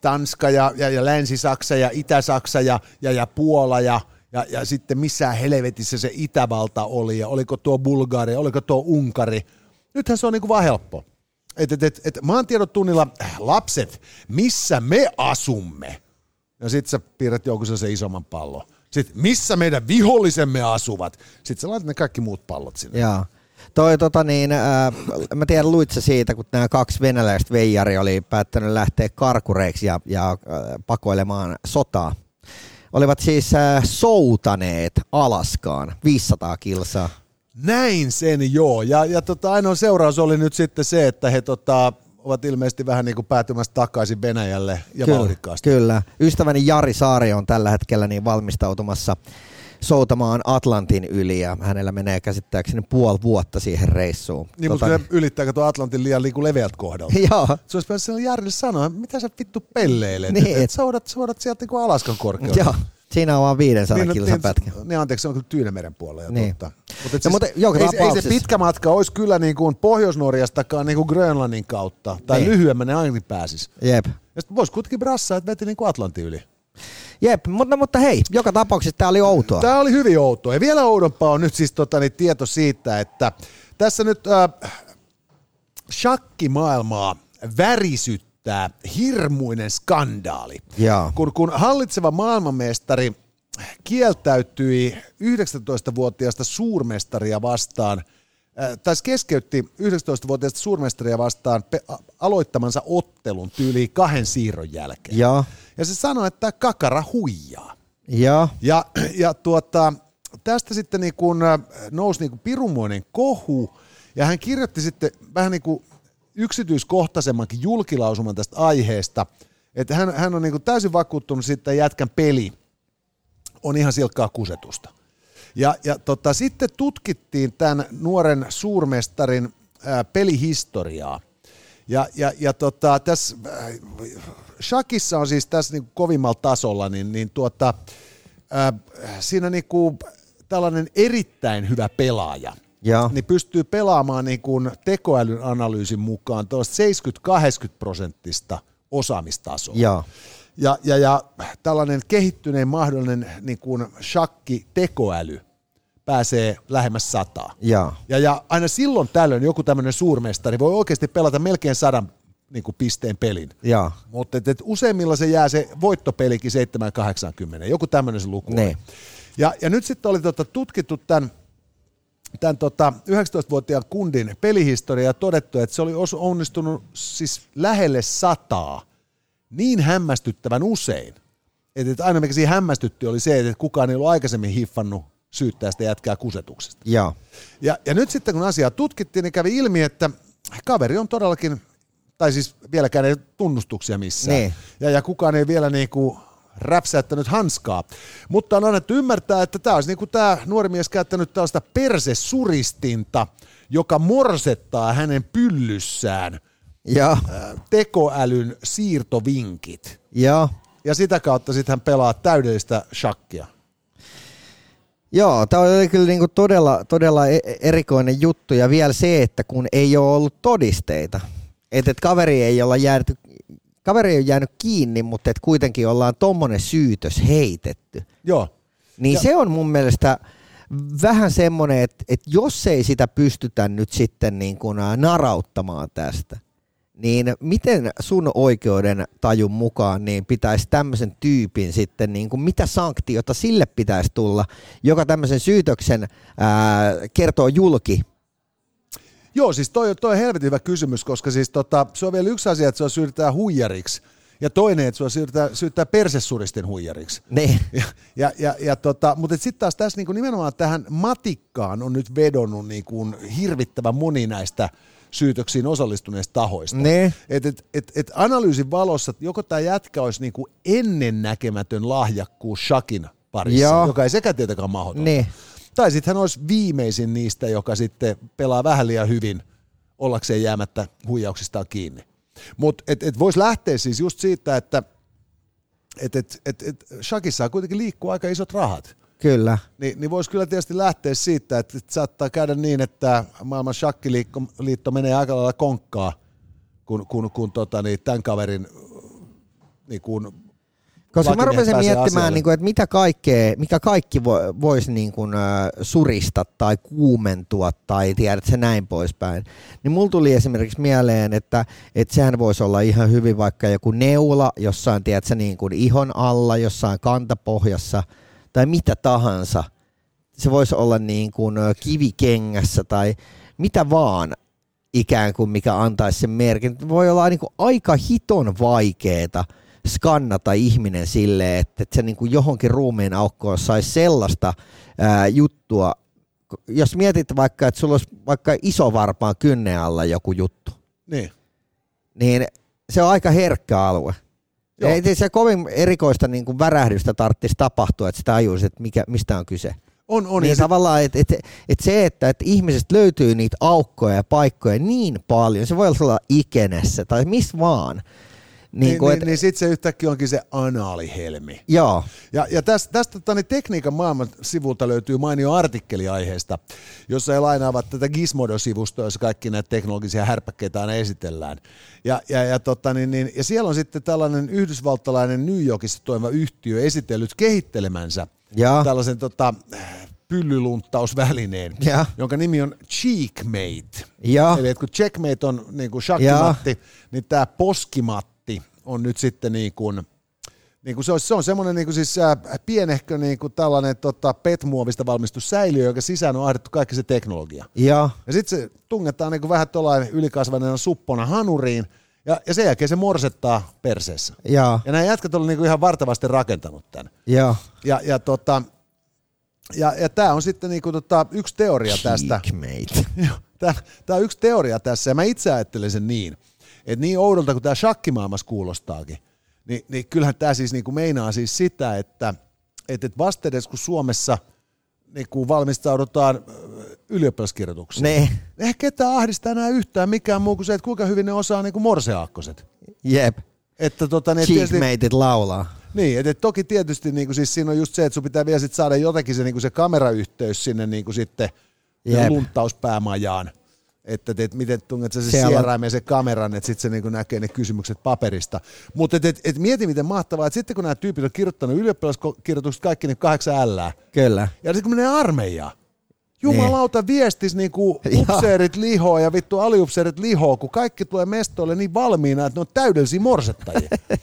Speaker 2: Tanska ja, ja, ja Länsi-Saksa ja Itä-Saksa ja, ja, ja Puola ja, ja, ja sitten missään helvetissä se Itävalta oli ja oliko tuo Bulgaria, oliko tuo Unkari. Nythän se on niinku vaan helppo. Et, et, et, et maantiedon tunnilla, äh, lapset, missä me asumme? Ja sit sä piirrät jonkun se isomman pallon. Sitten missä meidän vihollisemme asuvat? Sitten sä laitat ne kaikki muut pallot sinne.
Speaker 3: Joo. Toi, tota niin, ää, mä tiedän luit sä siitä, kun nämä kaksi venäläistä veijari oli päättänyt lähteä karkureiksi ja, ja ää, pakoilemaan sotaa. Olivat siis ää, soutaneet Alaskaan 500 kilsaa.
Speaker 2: Näin sen joo. Ja, ja tota, ainoa seuraus oli nyt sitten se, että he tota, ovat ilmeisesti vähän niin kuin päätymässä takaisin Venäjälle ja
Speaker 3: kyllä,
Speaker 2: vauhdikkaasti.
Speaker 3: Kyllä. Ystäväni Jari Saari on tällä hetkellä niin valmistautumassa soutamaan Atlantin yli ja hänellä menee käsittääkseni puoli vuotta siihen reissuun.
Speaker 2: Niin, mutta
Speaker 3: Tota-
Speaker 2: se ylittääkö tuo Atlantin liian liiku leveältä kohdalta? <laughs>
Speaker 3: Joo,
Speaker 2: Se olisi päässyt sille Jarille sanoa, mitä sä vittu pelleilet,
Speaker 3: Niin, et-
Speaker 2: et, soudat, soudat sieltä niin kuin Alaskan korkeudella.
Speaker 3: joo. Siinä on vaan 500
Speaker 2: Niin,
Speaker 3: kilsan
Speaker 2: niin,
Speaker 3: pätkä.
Speaker 2: Niin, anteeksi, se on kyllä Tyynemeren puolella
Speaker 3: Niin.
Speaker 2: totta. Mutta et
Speaker 3: No, mutta joka
Speaker 2: ei, ei se pitkä matka olisi kyllä niin kuin Pohjois-Norjastakaan niin kuin Grönlannin kautta, tai
Speaker 3: Niin.
Speaker 2: niin. lyhyemmän ne ainakin pääsis.
Speaker 3: Jep.
Speaker 2: Ja sitten voisi kuitenkin brassaa, että veti niin kuin Atlantin yli.
Speaker 3: Jep, mutta, mutta hei, joka tapauksessa tämä oli outoa.
Speaker 2: Tämä oli hyvin outoa. Ja vielä oudompaa on nyt siis tota, niin tieto siitä, että tässä nyt äh, shakkimaailmaa värisyttää hirmuinen skandaali. Kun, kun hallitseva maailmanmestari kieltäytyi 19-vuotiaasta suurmestaria vastaan, äh, tai keskeytti 19-vuotiaasta suurmestaria vastaan pe- aloittamansa ottelun tyyliin kahden siirron jälkeen.
Speaker 3: Joo,
Speaker 2: Ja se sanoi, että kakara huijaa.
Speaker 3: joo,
Speaker 2: Ja, ja tuota, tästä sitten niin kuin äh, nousi niin kuin pirunmoinen kohu, ja hän kirjoitti sitten vähän niin kuin yksityiskohtaisemmankin julkilausuman tästä aiheesta, että hän, hän on niin kuin täysin vakuuttunut siitä, että jätkän peli on ihan silkkaa kusetusta. Ja, ja tota, sitten tutkittiin tämän nuoren suurmestarin ää, pelihistoriaa. Ja, ja, ja tota, tässä äh, Shakissa on siis tässä niin kovimmalla tasolla, niin, niin tuota, ää, siinä niin kuin tällainen erittäin hyvä pelaaja,
Speaker 3: joo,
Speaker 2: niin pystyy pelaamaan niin kuin tekoälyn analyysin mukaan tuosta 70-80 prosenttista osaamistasoa.
Speaker 3: joo,
Speaker 2: Ja, ja, ja tällainen kehittyneen mahdollinen niin kuin shakki-tekoäly pääsee lähemmäs sataa.
Speaker 3: joo.
Speaker 2: Ja, ja aina silloin tällöin joku tämmöinen suurmestari voi oikeasti pelata melkein sadan niin kuin pisteen pelin.
Speaker 3: joo.
Speaker 2: Mutta et, et useimmilla se jää se voittopelikin 7-80, joku tämmöinen se luku.
Speaker 3: Niin.
Speaker 2: Ja, ja nyt sitten oli tota, tutkittu tämän, tämän tota 19-vuotiaan kundin pelihistoria ja todettu, että se oli onnistunut siis lähelle sataa niin hämmästyttävän usein, että, että aina mikä siinä hämmästytti oli se, että kukaan ei ollut aikaisemmin hiffannut syyttää sitä jätkää kusetuksesta.
Speaker 3: Joo,
Speaker 2: Ja, ja nyt sitten kun asiaa tutkittiin, niin kävi ilmi, että kaveri on todellakin, tai siis vieläkään ei tunnustuksia missään.
Speaker 3: Niin.
Speaker 2: Ja, ja kukaan ei vielä niinku räpsäyttänyt hanskaa. Mutta on annettu ymmärtää, että tämä olisi niinku tämä nuori mies käyttänyt tällaista persesuristinta, joka morsettaa hänen pyllyssään
Speaker 3: joo,
Speaker 2: ää, tekoälyn siirtovinkit.
Speaker 3: joo.
Speaker 2: Ja sitä kautta sitten hän pelaa täydellistä shakkia.
Speaker 3: Joo, tämä oli kyllä niinku todella, todella e- erikoinen juttu ja vielä se, että kun ei ole ollut todisteita, että et kaveri ei olla jäänyt, kaveri ei ole jäänyt kiinni, mutta et kuitenkin ollaan tommonen syytös heitetty.
Speaker 2: Joo.
Speaker 3: Niin
Speaker 2: Ja-
Speaker 3: se on mun mielestä vähän semmoinen, että, että jos ei sitä pystytä nyt sitten niin kuin narauttamaan tästä, niin miten sun oikeuden tajun mukaan niin pitäisi tämmöisen tyypin sitten, niin kuin mitä sanktiota sille pitäisi tulla, joka tämmöisen syytöksen ää, kertoo julki?
Speaker 2: Joo, siis toi, toi on helvetin hyvä kysymys, koska siis tota, se on vielä yksi asia, että se syytetään huijariksi, ja toinen, että sua syyttää, syyttää persesuristin huijariksi.
Speaker 3: Niin.
Speaker 2: Ja, ja, ja, ja tota, mutta sitten taas tässä niinku nimenomaan tähän matikkaan on nyt vedonnut niinku hirvittävän moni näistä syytöksiin osallistuneista tahoista.
Speaker 3: Ne.
Speaker 2: Et, et, et, et analyysin valossa, että joko tämä jätkä olisi niinku ennennäkemätön lahjakkuus Shakin parissa,
Speaker 3: Joo.
Speaker 2: joka ei sekä tietenkään mahdoton.
Speaker 3: Ne.
Speaker 2: Tai sitten hän olisi viimeisin niistä, joka sitten pelaa vähän liian hyvin ollakseen jäämättä huijauksistaan kiinni. Mutta et, et voisi lähteä siis just siitä, että et, et, et, et Shakissa kuitenkin liikkuu aika isot rahat.
Speaker 3: Kyllä.
Speaker 2: Niin, niin voisi kyllä tietysti lähteä siitä, että, saattaa käydä niin, että maailman shakkiliitto menee aika lailla konkkaa, kun, kun, kun tota, niin, tämän kaverin niin kun
Speaker 3: Koska mä rupesin miettimään,
Speaker 2: asialle.
Speaker 3: niin kuin, että mitä kaikkea, mikä kaikki vo, voisi niin kuin, äh, surista tai kuumentua tai tiedät se näin poispäin. Niin mulla tuli esimerkiksi mieleen, että, että sehän voisi olla ihan hyvin vaikka joku neula jossain, tiedätkö, niin kuin ihon alla, jossain kantapohjassa tai mitä tahansa. Se voisi olla niin kuin kivikengässä tai mitä vaan ikään kuin, mikä antaisi sen merkin. Voi olla niin kuin aika hiton vaikeeta skannata ihminen silleen, että, että se niin kuin johonkin ruumiin aukkoon saisi sellaista ää, juttua. Jos mietit vaikka, että sulla olisi vaikka iso varpaan kynnen alla joku juttu,
Speaker 2: niin.
Speaker 3: niin se on aika herkkä alue.
Speaker 2: Joo.
Speaker 3: Ei se kovin erikoista niin kuin värähdystä tarvitsisi tapahtua, että sitä tajuisi, että mikä, mistä on kyse.
Speaker 2: On, on.
Speaker 3: Niin tavallaan, että et, et se, että et ihmisestä löytyy niitä aukkoja ja paikkoja niin paljon, se voi olla ikenessä tai missä vaan. Niin,
Speaker 2: niin,
Speaker 3: kuin,
Speaker 2: niin,
Speaker 3: et,
Speaker 2: niin sitten se yhtäkkiä onkin se anaalihelmi.
Speaker 3: Joo,
Speaker 2: Ja, ja tästä, tästä niin tekniikan maailman sivulta löytyy mainio artikkeli aiheesta, jossa he lainaavat tätä Gizmodo-sivustoa, jossa kaikki näitä teknologisia härpäkkeitä aina esitellään. Ja, ja, ja, tota, niin, niin, ja siellä on sitten tällainen yhdysvaltalainen New Yorkissa toimiva yhtiö esitellyt kehittelemänsä
Speaker 3: Ja.
Speaker 2: tällaisen tota, pyllylunttausvälineen,
Speaker 3: Ja.
Speaker 2: jonka nimi on Cheekmate.
Speaker 3: Ja.
Speaker 2: Eli että kun checkmate on niin kuin shakkimatti, niin tämä poskimatti on nyt sitten niin kuin, niin kuin se on, se on semmoinen niin kuin siis äh, pienehkö niin kuin tällainen tota, petmuovista valmistu säiliö, joka sisään on ahdettu kaikki se teknologia.
Speaker 3: ja,
Speaker 2: Ja sitten se tungetaan niin kuin vähän tuollainen ylikasvaneena suppona hanuriin, ja, ja sen jälkeen se morsettaa perseessä.
Speaker 3: ja,
Speaker 2: Ja nämä jätkät on niin kuin ihan vartavasti rakentanut tämän.
Speaker 3: ja.
Speaker 2: Ja, ja, tota, ja, ja tämä on sitten niin kuin tota, yksi teoria tästä. <laughs> Tämä on yksi teoria tässä, ja mä itse ajattelen sen niin, että niin oudolta kuin tämä shakkimaailmassa kuulostaakin, niin, niin kyllähän tämä siis niin kuin meinaa siis sitä, että, että et vastedes kun Suomessa niin kuin valmistaudutaan ylioppilaskirjoituksiin,
Speaker 3: Ne,
Speaker 2: eihän ketään ahdistaa enää yhtään mikään muu kuin se, että kuinka hyvin ne osaa niin kuin morseaakkoset.
Speaker 3: jep.
Speaker 2: Että tota, niin, tietysti-
Speaker 3: laulaa.
Speaker 2: niin, että et toki tietysti niin kuin siis siinä on just se, että sun pitää vielä sit saada jotenkin se, niin kuin se kamerayhteys sinne niin kuin sitten
Speaker 3: Jep.
Speaker 2: lunttauspäämajaan. Että et, miten tunnet sä se
Speaker 3: Siellä
Speaker 2: sieraimen se kameran, että sitten se niin näkee ne kysymykset paperista. Mutta et, et, et mieti miten mahtavaa, että sitten kun nämä tyypit on kirjoittanut ylioppilaskirjoitukset kaikki niin kahdeksan L,
Speaker 3: Kyllä.
Speaker 2: ja sitten kun menee armeijaan, Jumalauta viestis niinku <laughs> upseerit lihoa ja vittu aliupseerit lihoa, kun kaikki tulee mestoille niin valmiina, että ne on täydellisiä morsettajia. <laughs>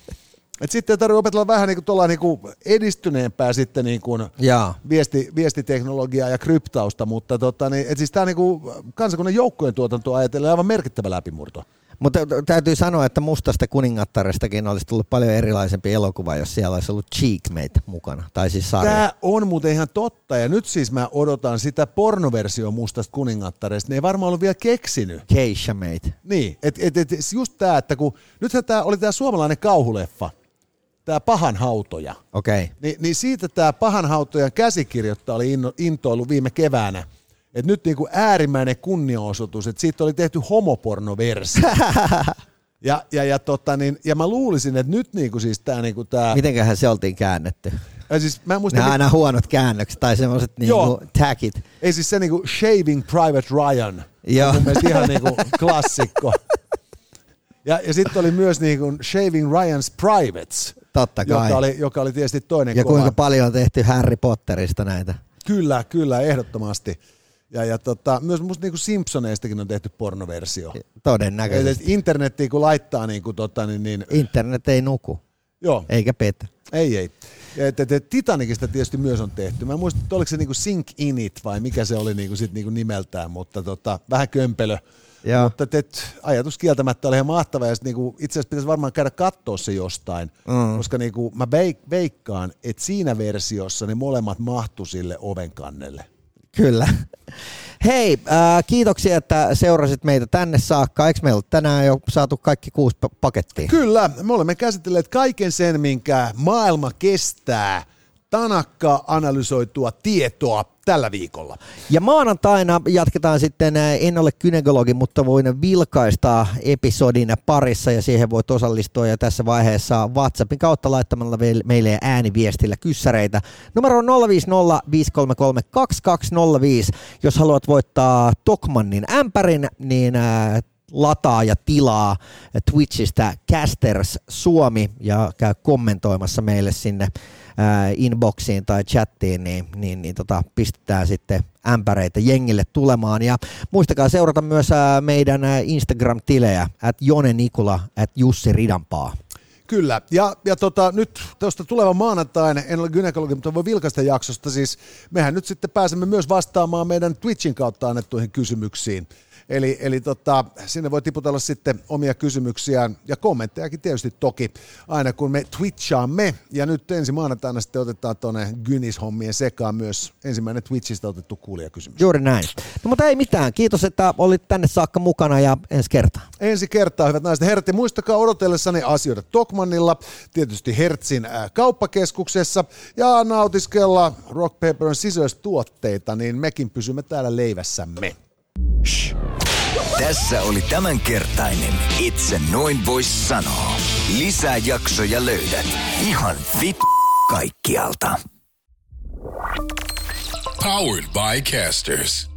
Speaker 2: Et sitten ei tarvitse opetella vähän niinku tuolla niinku edistyneempää sitten niinku
Speaker 3: Jaa.
Speaker 2: viesti, viestiteknologiaa ja kryptausta, mutta tota, niin, et siis tämä niinku kansakunnan joukkojen tuotantoa ajatellen aivan merkittävä läpimurto.
Speaker 3: Mutta täytyy sanoa, että Mustasta kuningattarestakin olisi tullut paljon erilaisempi elokuva, jos siellä olisi ollut Cheekmate mukana. Tai siis sarja.
Speaker 2: Tämä on muuten ihan totta, ja nyt siis mä odotan sitä pornoversio mustasta kuningattaresta. Ne ei varmaan ollut vielä keksinyt.
Speaker 3: Keisha Mate.
Speaker 2: Niin, että et, et, just tämä, että kun nythän tämä oli tämä suomalainen kauhuleffa, tämä Pahan hautoja,
Speaker 3: Okei. Okay.
Speaker 2: niin, niin siitä tämä Pahan hautojan käsikirjoittaja oli inno, intoillut viime keväänä, että nyt niinku äärimmäinen kunniaosoitus, että siitä oli tehty homopornoversio. <laughs> ja, ja, ja, tota, niin, ja mä luulisin, että nyt niinku siis tämä... Niinku tää,
Speaker 3: Mitenköhän se oltiin käännetty?
Speaker 2: ja siis mä en muista,
Speaker 3: Ne on aina huonot käännökset tai semmoiset niinku tackit.
Speaker 2: ei siis se niinku Shaving Private Ryan,
Speaker 3: Joo.
Speaker 2: on mun mielestä ihan <laughs> niinku klassikko. Ja, ja sitten oli myös niinku Shaving Ryan's Privates,
Speaker 3: Totta kai.
Speaker 2: joka oli, joka oli tietysti toinen
Speaker 3: ja
Speaker 2: kova.
Speaker 3: kuinka paljon on tehty Harry Potterista näitä.
Speaker 2: Kyllä, kyllä, ehdottomasti. Ja, ja tota, myös musta niinku Simpsoneistakin on tehty pornoversio.
Speaker 3: Todennäköisesti.
Speaker 2: Eli internettiin kun laittaa niinku tota, niin, niin
Speaker 3: Internet ei nuku,
Speaker 2: joo,
Speaker 3: eikä petä.
Speaker 2: ei ei. Et, et, et Titanicista tietysti myös on tehty. Mä en muista, että oliko se niinku Sink In It vai mikä se oli niinku sit niinku nimeltään, mutta tota, vähän kömpelö.
Speaker 3: Joo.
Speaker 2: Mutta et, ajatus kieltämättä oli ihan mahtava ja sit niinku, itse asiassa pitäisi varmaan käydä katsoa se jostain, mm. koska niinku, mä veik- veikkaan, että siinä versiossa ne molemmat mahtu sille oven kannelle.
Speaker 3: Kyllä. <laughs> Hei, äh, kiitoksia, että seurasit meitä tänne saakka. Eikö meillä ole tänään jo saatu kaikki kuusi pa- pakettia?
Speaker 2: Kyllä, me olemme käsitelleet kaiken sen, minkä maailma kestää. Tanakka analysoitua tietoa tällä viikolla.
Speaker 3: Ja maanantaina jatketaan sitten, ää, en ole kynekologi, mutta voin vilkaista episodin parissa ja siihen voit osallistua ja tässä vaiheessa WhatsAppin kautta laittamalla meille ääniviestillä kyssäreitä. Numero on 050 533 2205. Jos haluat voittaa Tokmannin ämpärin, niin ää, lataa ja tilaa Twitchistä Casters Suomi ja käy kommentoimassa meille sinne inboxiin tai chattiin, niin, niin, niin tota, pistetään sitten ämpäreitä jengille tulemaan. Ja muistakaa seurata myös meidän Instagram-tilejä, at Jone Nikula, at Jussi Ridanpaa.
Speaker 2: Kyllä, ja, ja tota, nyt tuosta tuleva maanantain, en ole gynekologi, mutta voi vilkaista jaksosta, siis mehän nyt sitten pääsemme myös vastaamaan meidän Twitchin kautta annettuihin kysymyksiin. Eli, eli tota, sinne voi tiputella sitten omia kysymyksiään ja kommenttejakin tietysti toki aina kun me twitchaamme. Ja nyt ensi maanantaina sitten otetaan tuonne Gynis-hommien sekaan myös ensimmäinen Twitchistä otettu kuulijakysymys.
Speaker 3: Juuri näin. No mutta ei mitään. Kiitos, että olit tänne saakka mukana ja ensi kertaa.
Speaker 2: Ensi kertaa, hyvät naiset ja muistakaa odotellessanne asioida Tokmannilla, tietysti Hertzin ää, kauppakeskuksessa, ja nautiskella Rock Paper Scissors tuotteita, niin mekin pysymme täällä leivässämme.
Speaker 1: Tässä oli tämänkertainen Itse noin vois sanoa. Lisää jaksoja löydät ihan vit kaikkialta. Powered by Casters.